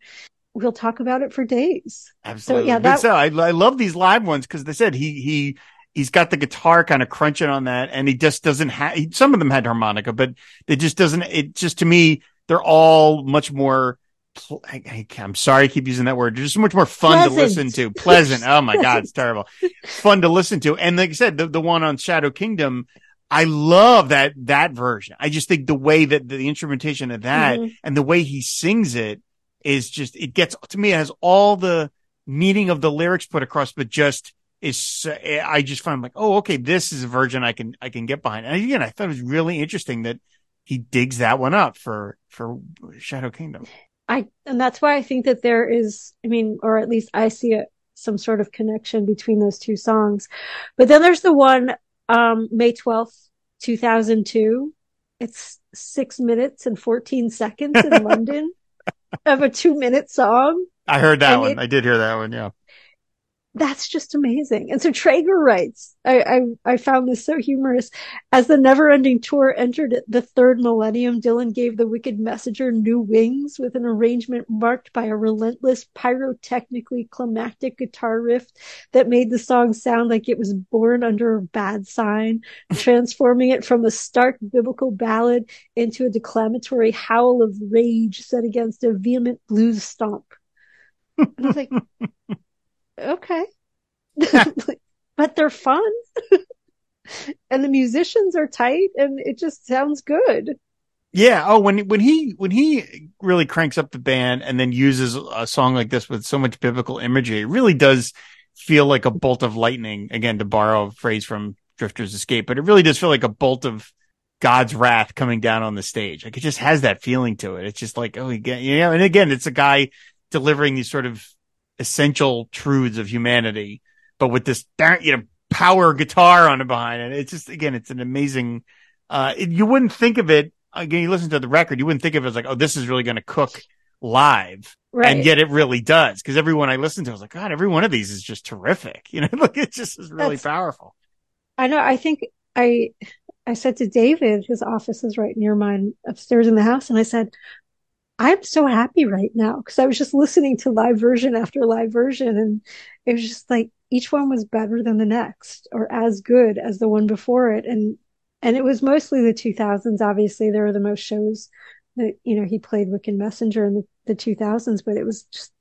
we'll talk about it for days. Absolutely. yeah, that- so I, I love these live ones because they said he he he's got the guitar kind of crunching on that, and he just doesn't have. Some of them had harmonica, but it just doesn't. It just to me, they're all much more. I, I'm sorry, I keep using that word. They're just much more fun to listen to. Pleasant. (laughs) Oh my god, it's terrible. Fun to listen to, and like I said, the the one on Shadow Kingdom. I love that that version. I just think the way that the instrumentation of that Mhm. and the way he sings it is just it gets to me it has all the meaning of the lyrics put across, but just is I just find like oh okay this is a version I can I can get behind. And again, I thought it was really interesting that he digs that one up for for Shadow Kingdom. I and that's why I think that there is, I mean, or at least I see it some sort of connection between those two songs. But then there's the one um May 12th, 2002. It's 6 minutes and 14 seconds in (laughs) London of a 2 minute song. I heard that And one. it- I did hear that one. Yeah. That's just amazing. And so Trager writes, I, I, I found this so humorous. As the never ending tour entered the third millennium, Dylan gave the wicked messenger new wings with an arrangement marked by a relentless pyrotechnically climactic guitar riff that made the song sound like it was born under a bad sign, transforming it from a stark biblical ballad into a declamatory howl of rage set against a vehement blues stomp. I was like, (laughs) okay. (laughs) but they're fun. (laughs) and the musicians are tight and it just sounds good. Yeah. Oh, when when he when he really cranks up the band and then uses a song like this with so much biblical imagery, it really does feel like a bolt of lightning. Again, to borrow a phrase from Drifter's Escape, but it really does feel like a bolt of God's wrath coming down on the stage. Like it just has that feeling to it. It's just like, oh, again, you know, and again, it's a guy delivering these sort of essential truths of humanity, but with this, you know, power guitar on the behind it. It's just, again, it's an amazing, uh, it, you wouldn't think of it, again, you listen to the record, you wouldn't think of it as like, oh, this is really going to cook live. Right. And yet it really does. Cause everyone I listened to was like, God, every one of these is just terrific. (laughs) You know, like it just is really That's- powerful. I know. I think I, I said to David, his office is right near mine upstairs in the house. And I said, I'm so happy right now because I was just listening to live version after live version. And it was just like each one was better than the next or as good as the one before it. And, and it was mostly the 2000s. Obviously, there were the most shows that, you know, he played Wicked Messenger in the, the 2000s, but it was just,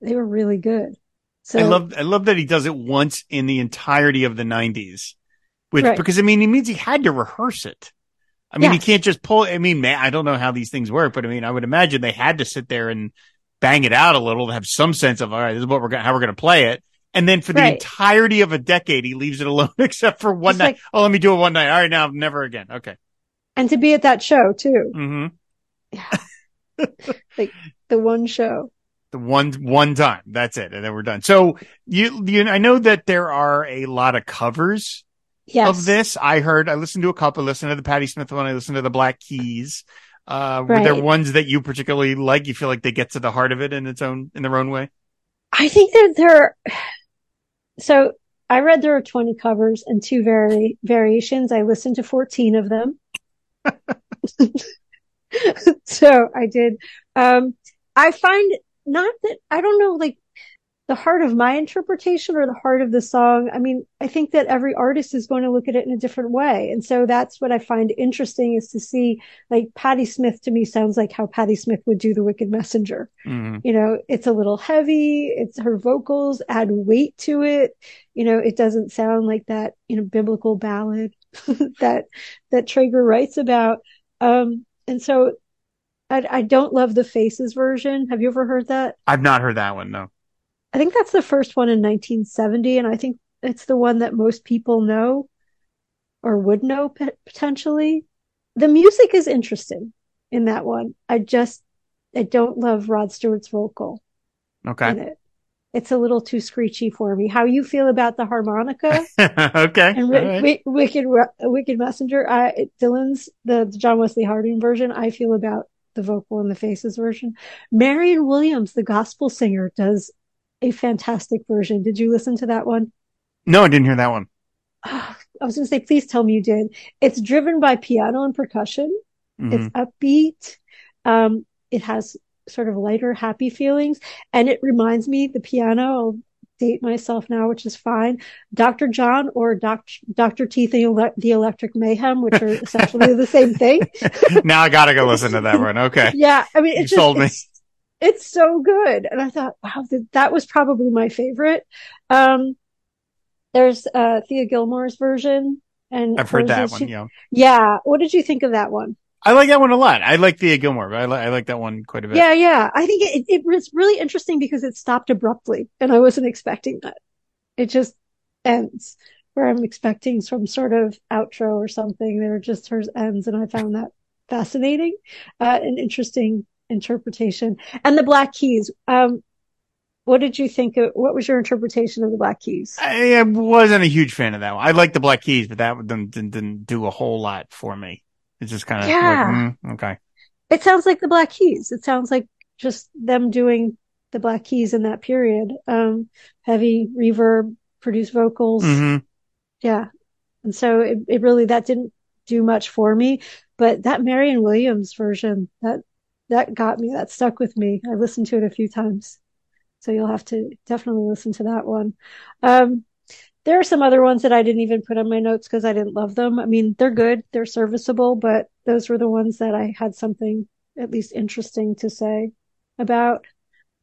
they were really good. So I love, I love that he does it once in the entirety of the nineties, which, Right. because I mean, he means he had to rehearse it. I mean, he Yes. can't just pull, I mean, man, I don't know how these things work, but I mean, I would imagine they had to sit there and bang it out a little to have some sense of, all right, this is what we're gonna how we're going to play it. And then for the Right. entirety of a decade, he leaves it alone (laughs) except for one Just night. like- oh, let me do it one night. All right. Now never again. Okay. And to be at that show too. hmm Yeah. (laughs) like The one show. The one, one time. That's it. And then we're done. So you, you, I know that there are a lot of covers Yes. of this. I heard, I listened to a couple, listened to the Patti Smith one. I listened to the Black Keys. Uh, were there ones that you particularly like? You feel like they get to the heart of it in its own, in their own way? I think that there, (sighs) so I read there are 20 covers and two vari- variations. I listened to 14 of them. (laughs) (laughs) so I did. Um, I find not that, I don't know, like the heart of my interpretation or the heart of the song. I mean, I think that every artist is going to look at it in a different way. And so that's what I find interesting is to see like Patti Smith to me sounds like how Patti Smith would do the Wicked Messenger hmm you know, it's a little heavy. It's her vocals add weight to it. You know, it doesn't sound like that, you know, biblical ballad (laughs) that, that Trager writes about. Um, and so I, I don't love the Faces version. Have you ever heard that? I've not heard that one. No. I think that's the first one in 1970. And I think it's the one that most people know or would know p- potentially. The music is interesting in that one. I just, I don't love Rod Stewart's vocal. Okay. in it. It's a little too screechy for me. How you feel about the harmonica (laughs) okay. and Wi- right. Wi- Wicked Wicked Messenger? I, Dylan's the, the John Wesley Harding version. I feel about the vocal in the faces version. Marion Williams, the gospel singer, does a fantastic version. Did you listen to that one? No, I didn't hear that one. Ah, (sighs) I was going to say, please tell me you did. It's driven by piano and percussion. Mhm. It's upbeat. Um, it has sort of lighter, happy feelings. And it reminds me, the piano, I'll date myself now, which is fine. Dr. John or Doc, Dr. Teeth and Ele- the Electric Mayhem, which are essentially the same thing. (laughs) now I gotta go listen to that (laughs) one. Okay. Yeah. I mean, You it's just, sold me. It's, it's so good. And I thought, wow, that, was probably my favorite. Um, there's, uh, Thea Gilmore's version. And I've heard that one. she- Yeah. yeah. What did you think of that one? I like that one a lot. I like Thea Gilmore, but I, li- I like that one quite a bit. Yeah, yeah. I think it, it was really interesting because it stopped abruptly and I wasn't expecting that. It just ends where I'm expecting some sort of outro or something. There just hers ends and I found that fascinating, uh, an interesting interpretation. And the Black Keys, um, what did you think of, what was your interpretation of the Black Keys? I, I wasn't a huge fan of that one. I like the Black Keys, but that didn't, didn't, didn't do a whole lot for me. It's just kind of Yeah. like, mm, okay. It sounds like the Black Keys. It sounds like just them doing the Black Keys in that period. Um, heavy reverb, produced vocals. hmm Yeah. And so it, it really, that didn't do much for me, but that Marion Williams version, that, that got me, that stuck with me. I listened to it a few times. So you'll have to definitely listen to that one. Um, there are some other ones that I didn't even put on my notes because I didn't love them. I mean, they're good, they're serviceable, but those were the ones that I had something at least interesting to say about.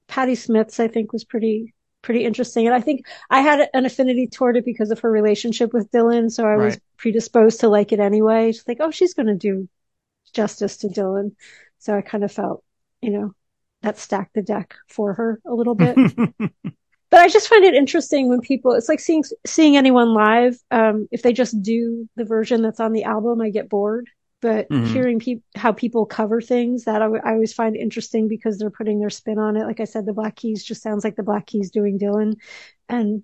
Patti Smith's, I think, was pretty, pretty interesting. And I think I had an affinity toward it because of her relationship with Dylan. So I was predisposed to like it anyway. Just like, oh, she's going to do justice to Dylan. So I kind of felt, you know, that stacked the deck for her a little bit. (laughs) but I just find it interesting when people, it's like seeing, seeing anyone live. Um, if they just do the version that's on the album, I get bored. But Mhm. hearing peop how people cover things that I, w- I always find interesting because they're putting their spin on it. Like I said, the Black Keys just sounds like the Black Keys doing Dylan. And,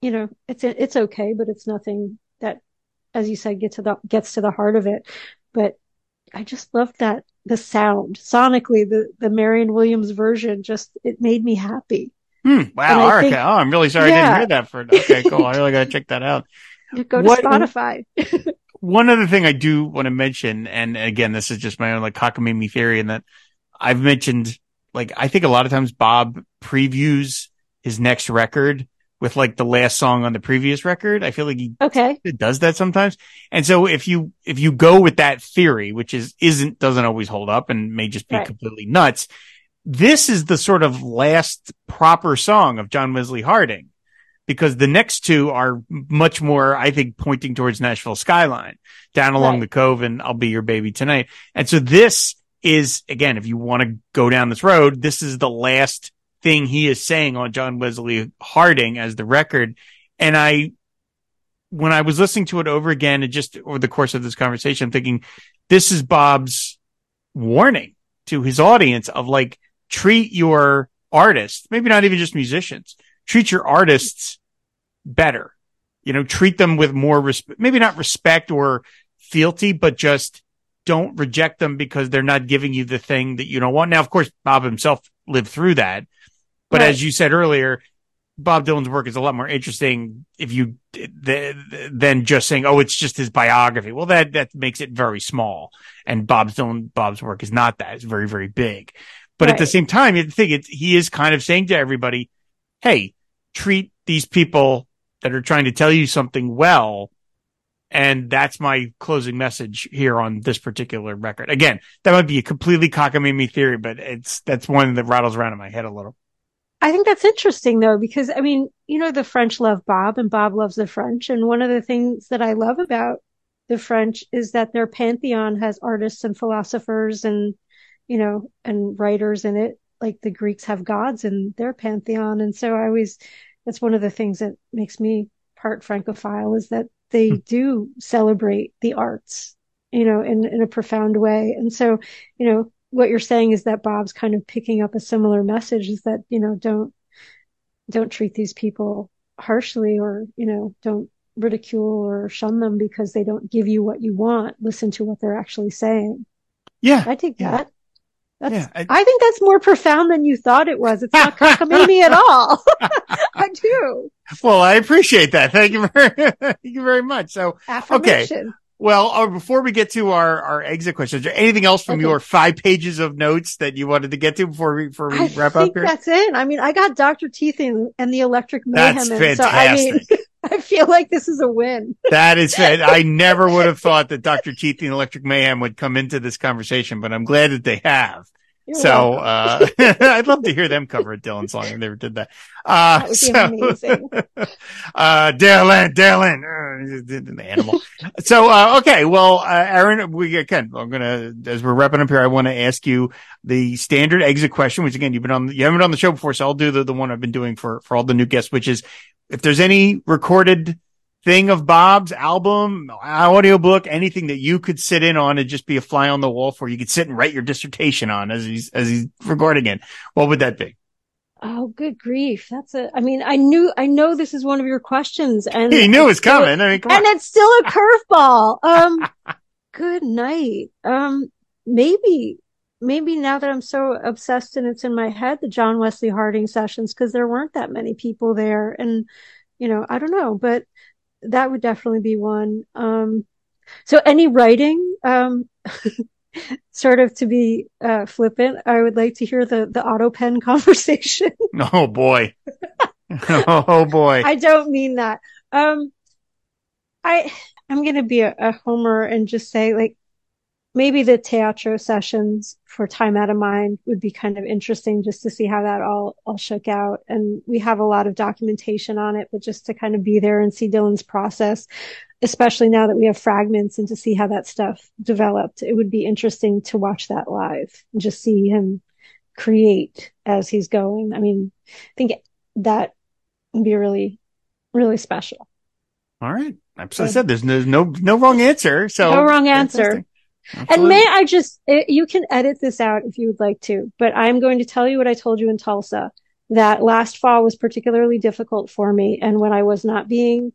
you know, it's, it's okay, but it's nothing that, as you said, get to the, gets to the heart of it. But I just loved that, the sound sonically, the, the Marion Williams version just, it made me happy. Hmm. Wow. Okay. think- oh, I'm really sorry I didn't hear that for, okay, cool. I really gotta check that out. (laughs) Go to What- Spotify. (laughs) one other thing I do want to mention, and again, this is just my own like cockamamie theory, and that I've mentioned, like, I think a lot of times Bob previews his next record with like the last song on the previous record. I feel like he Okay. it does that sometimes. And so if you, if you go with that theory, which is, isn't, doesn't always hold up and may just be Right. completely nuts. This is the sort of last proper song of John Wesley Harding because the next two are much more, I think, pointing towards Nashville skyline down along Right. the cove and I'll be your baby tonight. And so this is again, if you want to go down this road, this is the last thing he is saying on John Wesley Harding as the record. And I, when I was listening to it over again and just over the course of this conversation, I'm thinking this is Bob's warning to his audience of like, treat your artists, maybe not even just musicians, treat your artists better. You know, treat them with more respect, maybe not respect or fealty, but just don't reject them because they're not giving you the thing that you don't want. Now, of course, Bob himself lived through that. But right. as you said earlier, Bob Dylan's work is a lot more interesting if you than just saying, "Oh, it's just his biography." Well, that that makes it very small, and Bob Dylan Bob's work is not that; it's very very big. But right. at the same time, you think it, he is kind of saying to everybody, "Hey, treat these people that are trying to tell you something well." And that's my closing message here on this particular record. Again, that might be a completely cockamamie theory, but it's that's one that rattles around in my head a little. I think that's interesting though, because I mean, you know, the French love Bob and Bob loves the French. And one of the things that I love about the French is that their pantheon has artists and philosophers and, you know, and writers in it. Like the Greeks have gods in their pantheon. And so I always, that's one of the things that makes me part Francophile is that they hmm. do celebrate the arts, you know, in, in a profound way. And so, you know, what you're saying is that Bob's kind of picking up a similar message is that, you know, don't, don't treat these people harshly or, you know, don't ridicule or shun them because they don't give you what you want. Listen to what they're actually saying. Yeah. I take yeah. that. That's, yeah, I, I, think that's more profound than you thought it was. It's not cockamamie at (laughs) all. (laughs) I do. Well, I appreciate that. Thank you very, (laughs) thank you very much. So, okay. Well, uh, before we get to our, our exit questions, anything else from okay. your five pages of notes that you wanted to get to before we, before we I wrap up here? That's it. I mean, I got Dr. Teeth and, and the electric mayhem. That's fantastic. So, I mean, (laughs) I feel like this is a win. That is, it. I never would have (laughs) thought that Dr. Teeth and Electric Mayhem would come into this conversation, but I'm glad that they have. You're so uh, (laughs) I'd love to hear them cover a Dylan song if they ever did that. Uh, that would so, amazing. (laughs) uh, Dylan, Dylan, uh, the animal. so uh, okay, well, uh, Erin, we again, I'm gonna as we're wrapping up here, I want to ask you the standard exit question, which again you've been on, you haven't been on the show before, so I'll do the the one I've been doing for for all the new guests, which is if there's any recorded thing of Bob's album, audiobook, anything that you could sit in on and just be a fly on the wall for, you could sit and write your dissertation on as he's, as he's recording it. What would that be? Oh, good grief. That's a, I mean, I knew, I know this is one of your questions and he knew it was coming. I mean, come and it's still a curveball. Um, (laughs) good night. Um, maybe, maybe now that I'm so obsessed and it's in my head, the John Wesley Harding sessions, cause there weren't that many people there. And, you know, I don't know, but that would definitely be one. Um, so any writing, um, (laughs) sort of to be uh, flippant, I would like to hear the the auto pen (laughs) conversation. (laughs) oh boy, oh boy. I don't mean that. Um, I I'm gonna be a, a homer and just say like maybe the teatro sessions for time out of mind would be kind of interesting just to see how that all all shook out. And we have a lot of documentation on it but just to kind of be there and see dylan's process especially now that we have fragments and to see how that stuff developed it would be interesting to watch that live and just see him create as he's going. I mean i think that would be really really special. All right. As I said, there's no, no, no wrong answer. So no wrong answer. Absolutely. And may I just, eh, you can edit this out if you would like to, but I'm going to tell you what I told you in Tulsa that last fall was particularly difficult for me. And when I was not being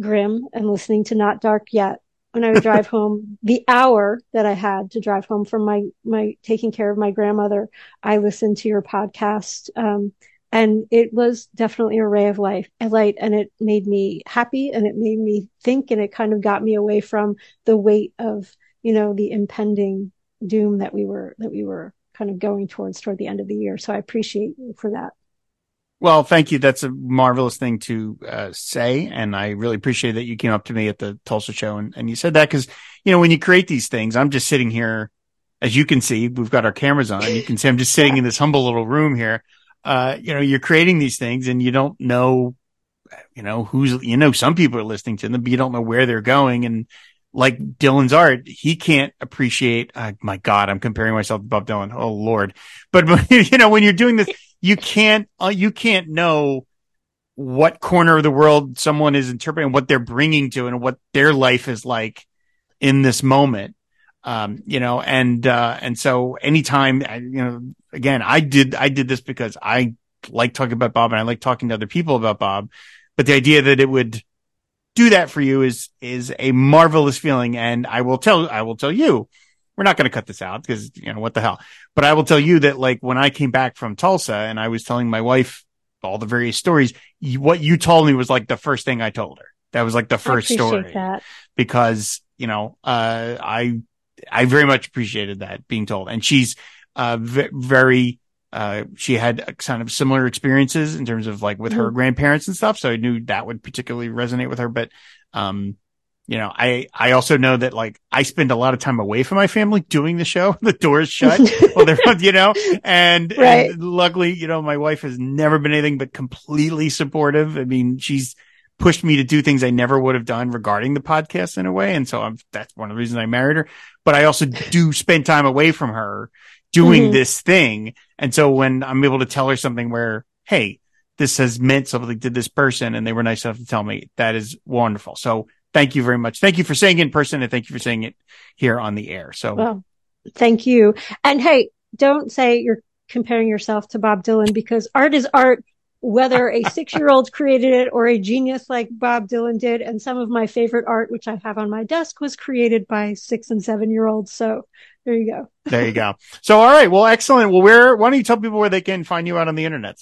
grim and listening to Not Dark Yet, when I would drive (laughs) home, the hour that I had to drive home from my, my taking care of my grandmother, I listened to your podcast. Um, and it was definitely a ray of life, a light, and it made me happy and it made me think and it kind of got me away from the weight of you know, the impending doom that we were, that we were kind of going towards toward the end of the year. So I appreciate you for that. Well, thank you. That's a marvelous thing to uh, say. And I really appreciate that you came up to me at the Tulsa show and, and you said that because, you know, when you create these things, I'm just sitting here, as you can see, we've got our cameras on. You can see I'm just sitting in this humble little room here. Uh, you know, you're creating these things and you don't know, you know, who's, you know, some people are listening to them, but you don't know where they're going. And like Dylan's art, he can't appreciate. Uh, my God, I'm comparing myself to Bob Dylan. Oh Lord. (laughs) But, you know, when you're doing this, you can't, uh, you can't know what corner of the world someone is interpreting, what they're bringing to and what their life is like in this moment. Um, you know, and, uh, and so anytime, you know, again, I did, I did this because I like talking about Bob and I like talking to other people about Bob, but the idea that it would do that for you is, is a marvelous feeling. And I will tell, I will tell you, we're not going to cut this out because, you know, what the hell, but I will tell you that like when I came back from Tulsa and I was telling my wife all the various stories, you, what you told me was like the first thing I told her. That was like the first story that. because, you know, uh, I, I very much appreciated that being told. And she's, uh, v- very, uh, she had a kind of similar experiences in terms of like with her Mhm. grandparents and stuff. So I knew that would particularly resonate with her. But, um, you know, I, I also know that like I spend a lot of time away from my family doing the show. (laughs) The doors shut. (laughs) well, they're, you know, and, Right. and luckily, you know, my wife has never been anything but completely supportive. I mean, she's pushed me to do things I never would have done regarding the podcast in a way. And so I'm, that's one of the reasons I married her. But I also do spend time away from her doing Mhm. this thing. And so when I'm able to tell her something where, Hey, this has meant something to this person and they were nice enough to tell me that is wonderful. So thank you very much. Thank you for saying it in person and thank you for saying it here on the air. So Well, thank you. And hey, don't say you're comparing yourself to Bob Dylan because art is art, whether a (laughs) six year old created it or a genius like Bob Dylan did. And some of my favorite art, which I have on my desk, was created by six and seven year olds. So there you go. there you go. So, all right. Well, excellent. Well, where, why don't you tell people where they can find you out on the internet?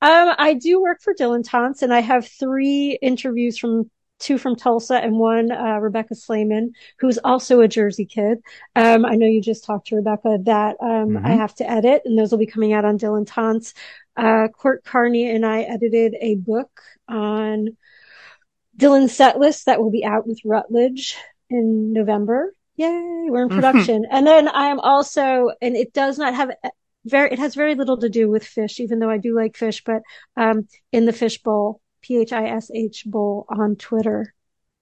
Um, I do work for Dylan Tons and I have three interviews from two from Tulsa and one, uh, Rebecca Slayman, who's also a Jersey kid. Um, I know you just talked to Rebecca that, um, Mhm. I have to edit and those will be coming out on Dylan Tons. Uh, Court Carney and I edited a book on Dylan's set list that will be out with Routledge in November. Yay, we're in Mhm. production. And then I am also, and it does not have very, it has very little to do with fish, even though I do like fish, but, um, in the fish bowl, P-H-I-S-H bowl on Twitter.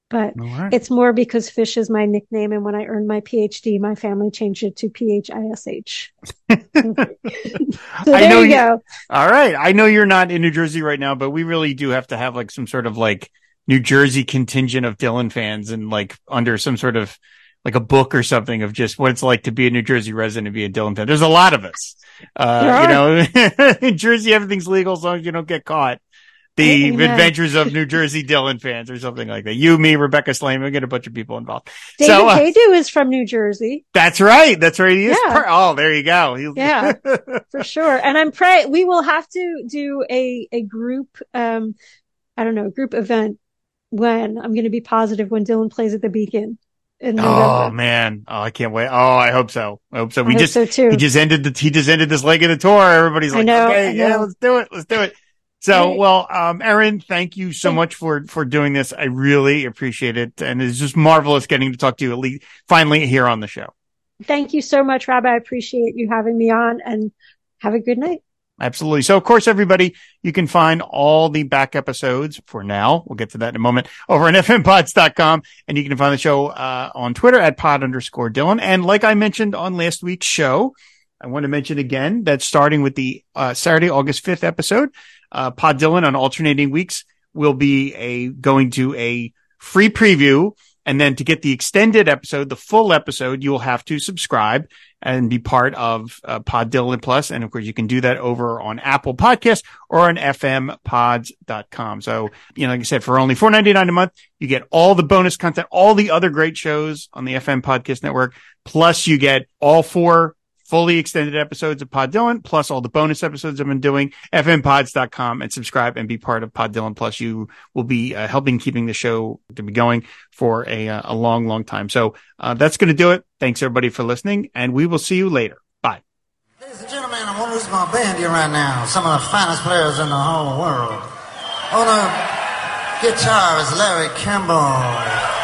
But right. it's more because fish is my nickname. And when I earned my PhD, my family changed it to P-H-I-S-H. (laughs) so I there know you you- go. All right. I know you're not in New Jersey right now, but we really do have to have like some sort of like New Jersey contingent of Dylan fans and like under some sort of like a book or something of just what it's like to be a New Jersey resident and be a Dylan fan. There's a lot of us. Uh, you know, (laughs) in Jersey, everything's legal as long as you don't get caught. The Amen. adventures of New Jersey Dylan fans or something like that. You, me, Rebecca Slayman, we get a bunch of people involved. David so, uh, Hajdu is from New Jersey. that's right. That's right. He is. Yeah. per- oh, there you go. He- Yeah. (laughs) for sure. And I'm pray we will have to do a a group um I don't know, group event when I'm going to be positive when Dylan plays at the Beacon in oh man. Oh, I can't wait. Oh, I hope so. I hope so. We hope just, so too. he just ended the he just ended this leg of the tour. Everybody's like, know, okay, yeah, let's do it, let's do it. So, well, um, Erin, thank you so much for for doing this. I really appreciate it, and it's just marvelous getting to talk to you at least finally here on the show. Thank you so much, Rob. I appreciate you having me on and have a good night. Absolutely. So, of course, everybody, you can find all the back episodes for now. We'll get to that in a moment (laughs) over on fmpods.com. And you can find the show, uh, on Twitter at pod underscore Dylan. And like I mentioned on last week's show, I want to mention again that starting with the, uh, Saturday, August 5th episode, uh, Pod Dylan on alternating weeks will be a, going to a free preview. And then to get the extended episode, the full episode, you will have to subscribe and be part of uh, Pod Dylan Plus. And of course, you can do that over on Apple Podcasts or on fmpods.com. So, you know, like I said, for only $4.99 a month, you get all the bonus content, all the other great shows on the FM Podcast Network. Plus you get all four fully extended episodes of Pod Dylan, plus all the bonus episodes I've been doing, fmpods.com and subscribe and be part of Pod Dylan. Plus you will be uh, helping keeping the show to be going for a, uh, a long, long time. So, uh, that's going to do it. Thanks everybody for listening and we will see you later. Bye. Ladies and gentlemen, I want to lose my band here right now. Some of the finest players in the whole world. On the guitar is Larry Campbell.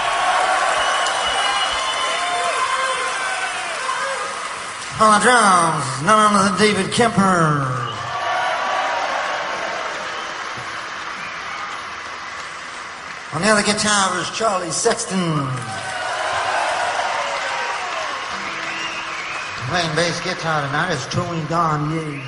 On the drums, none other than David Kemper. On the other guitar is Charlie Sexton. Playing bass guitar tonight is Tony Garnier.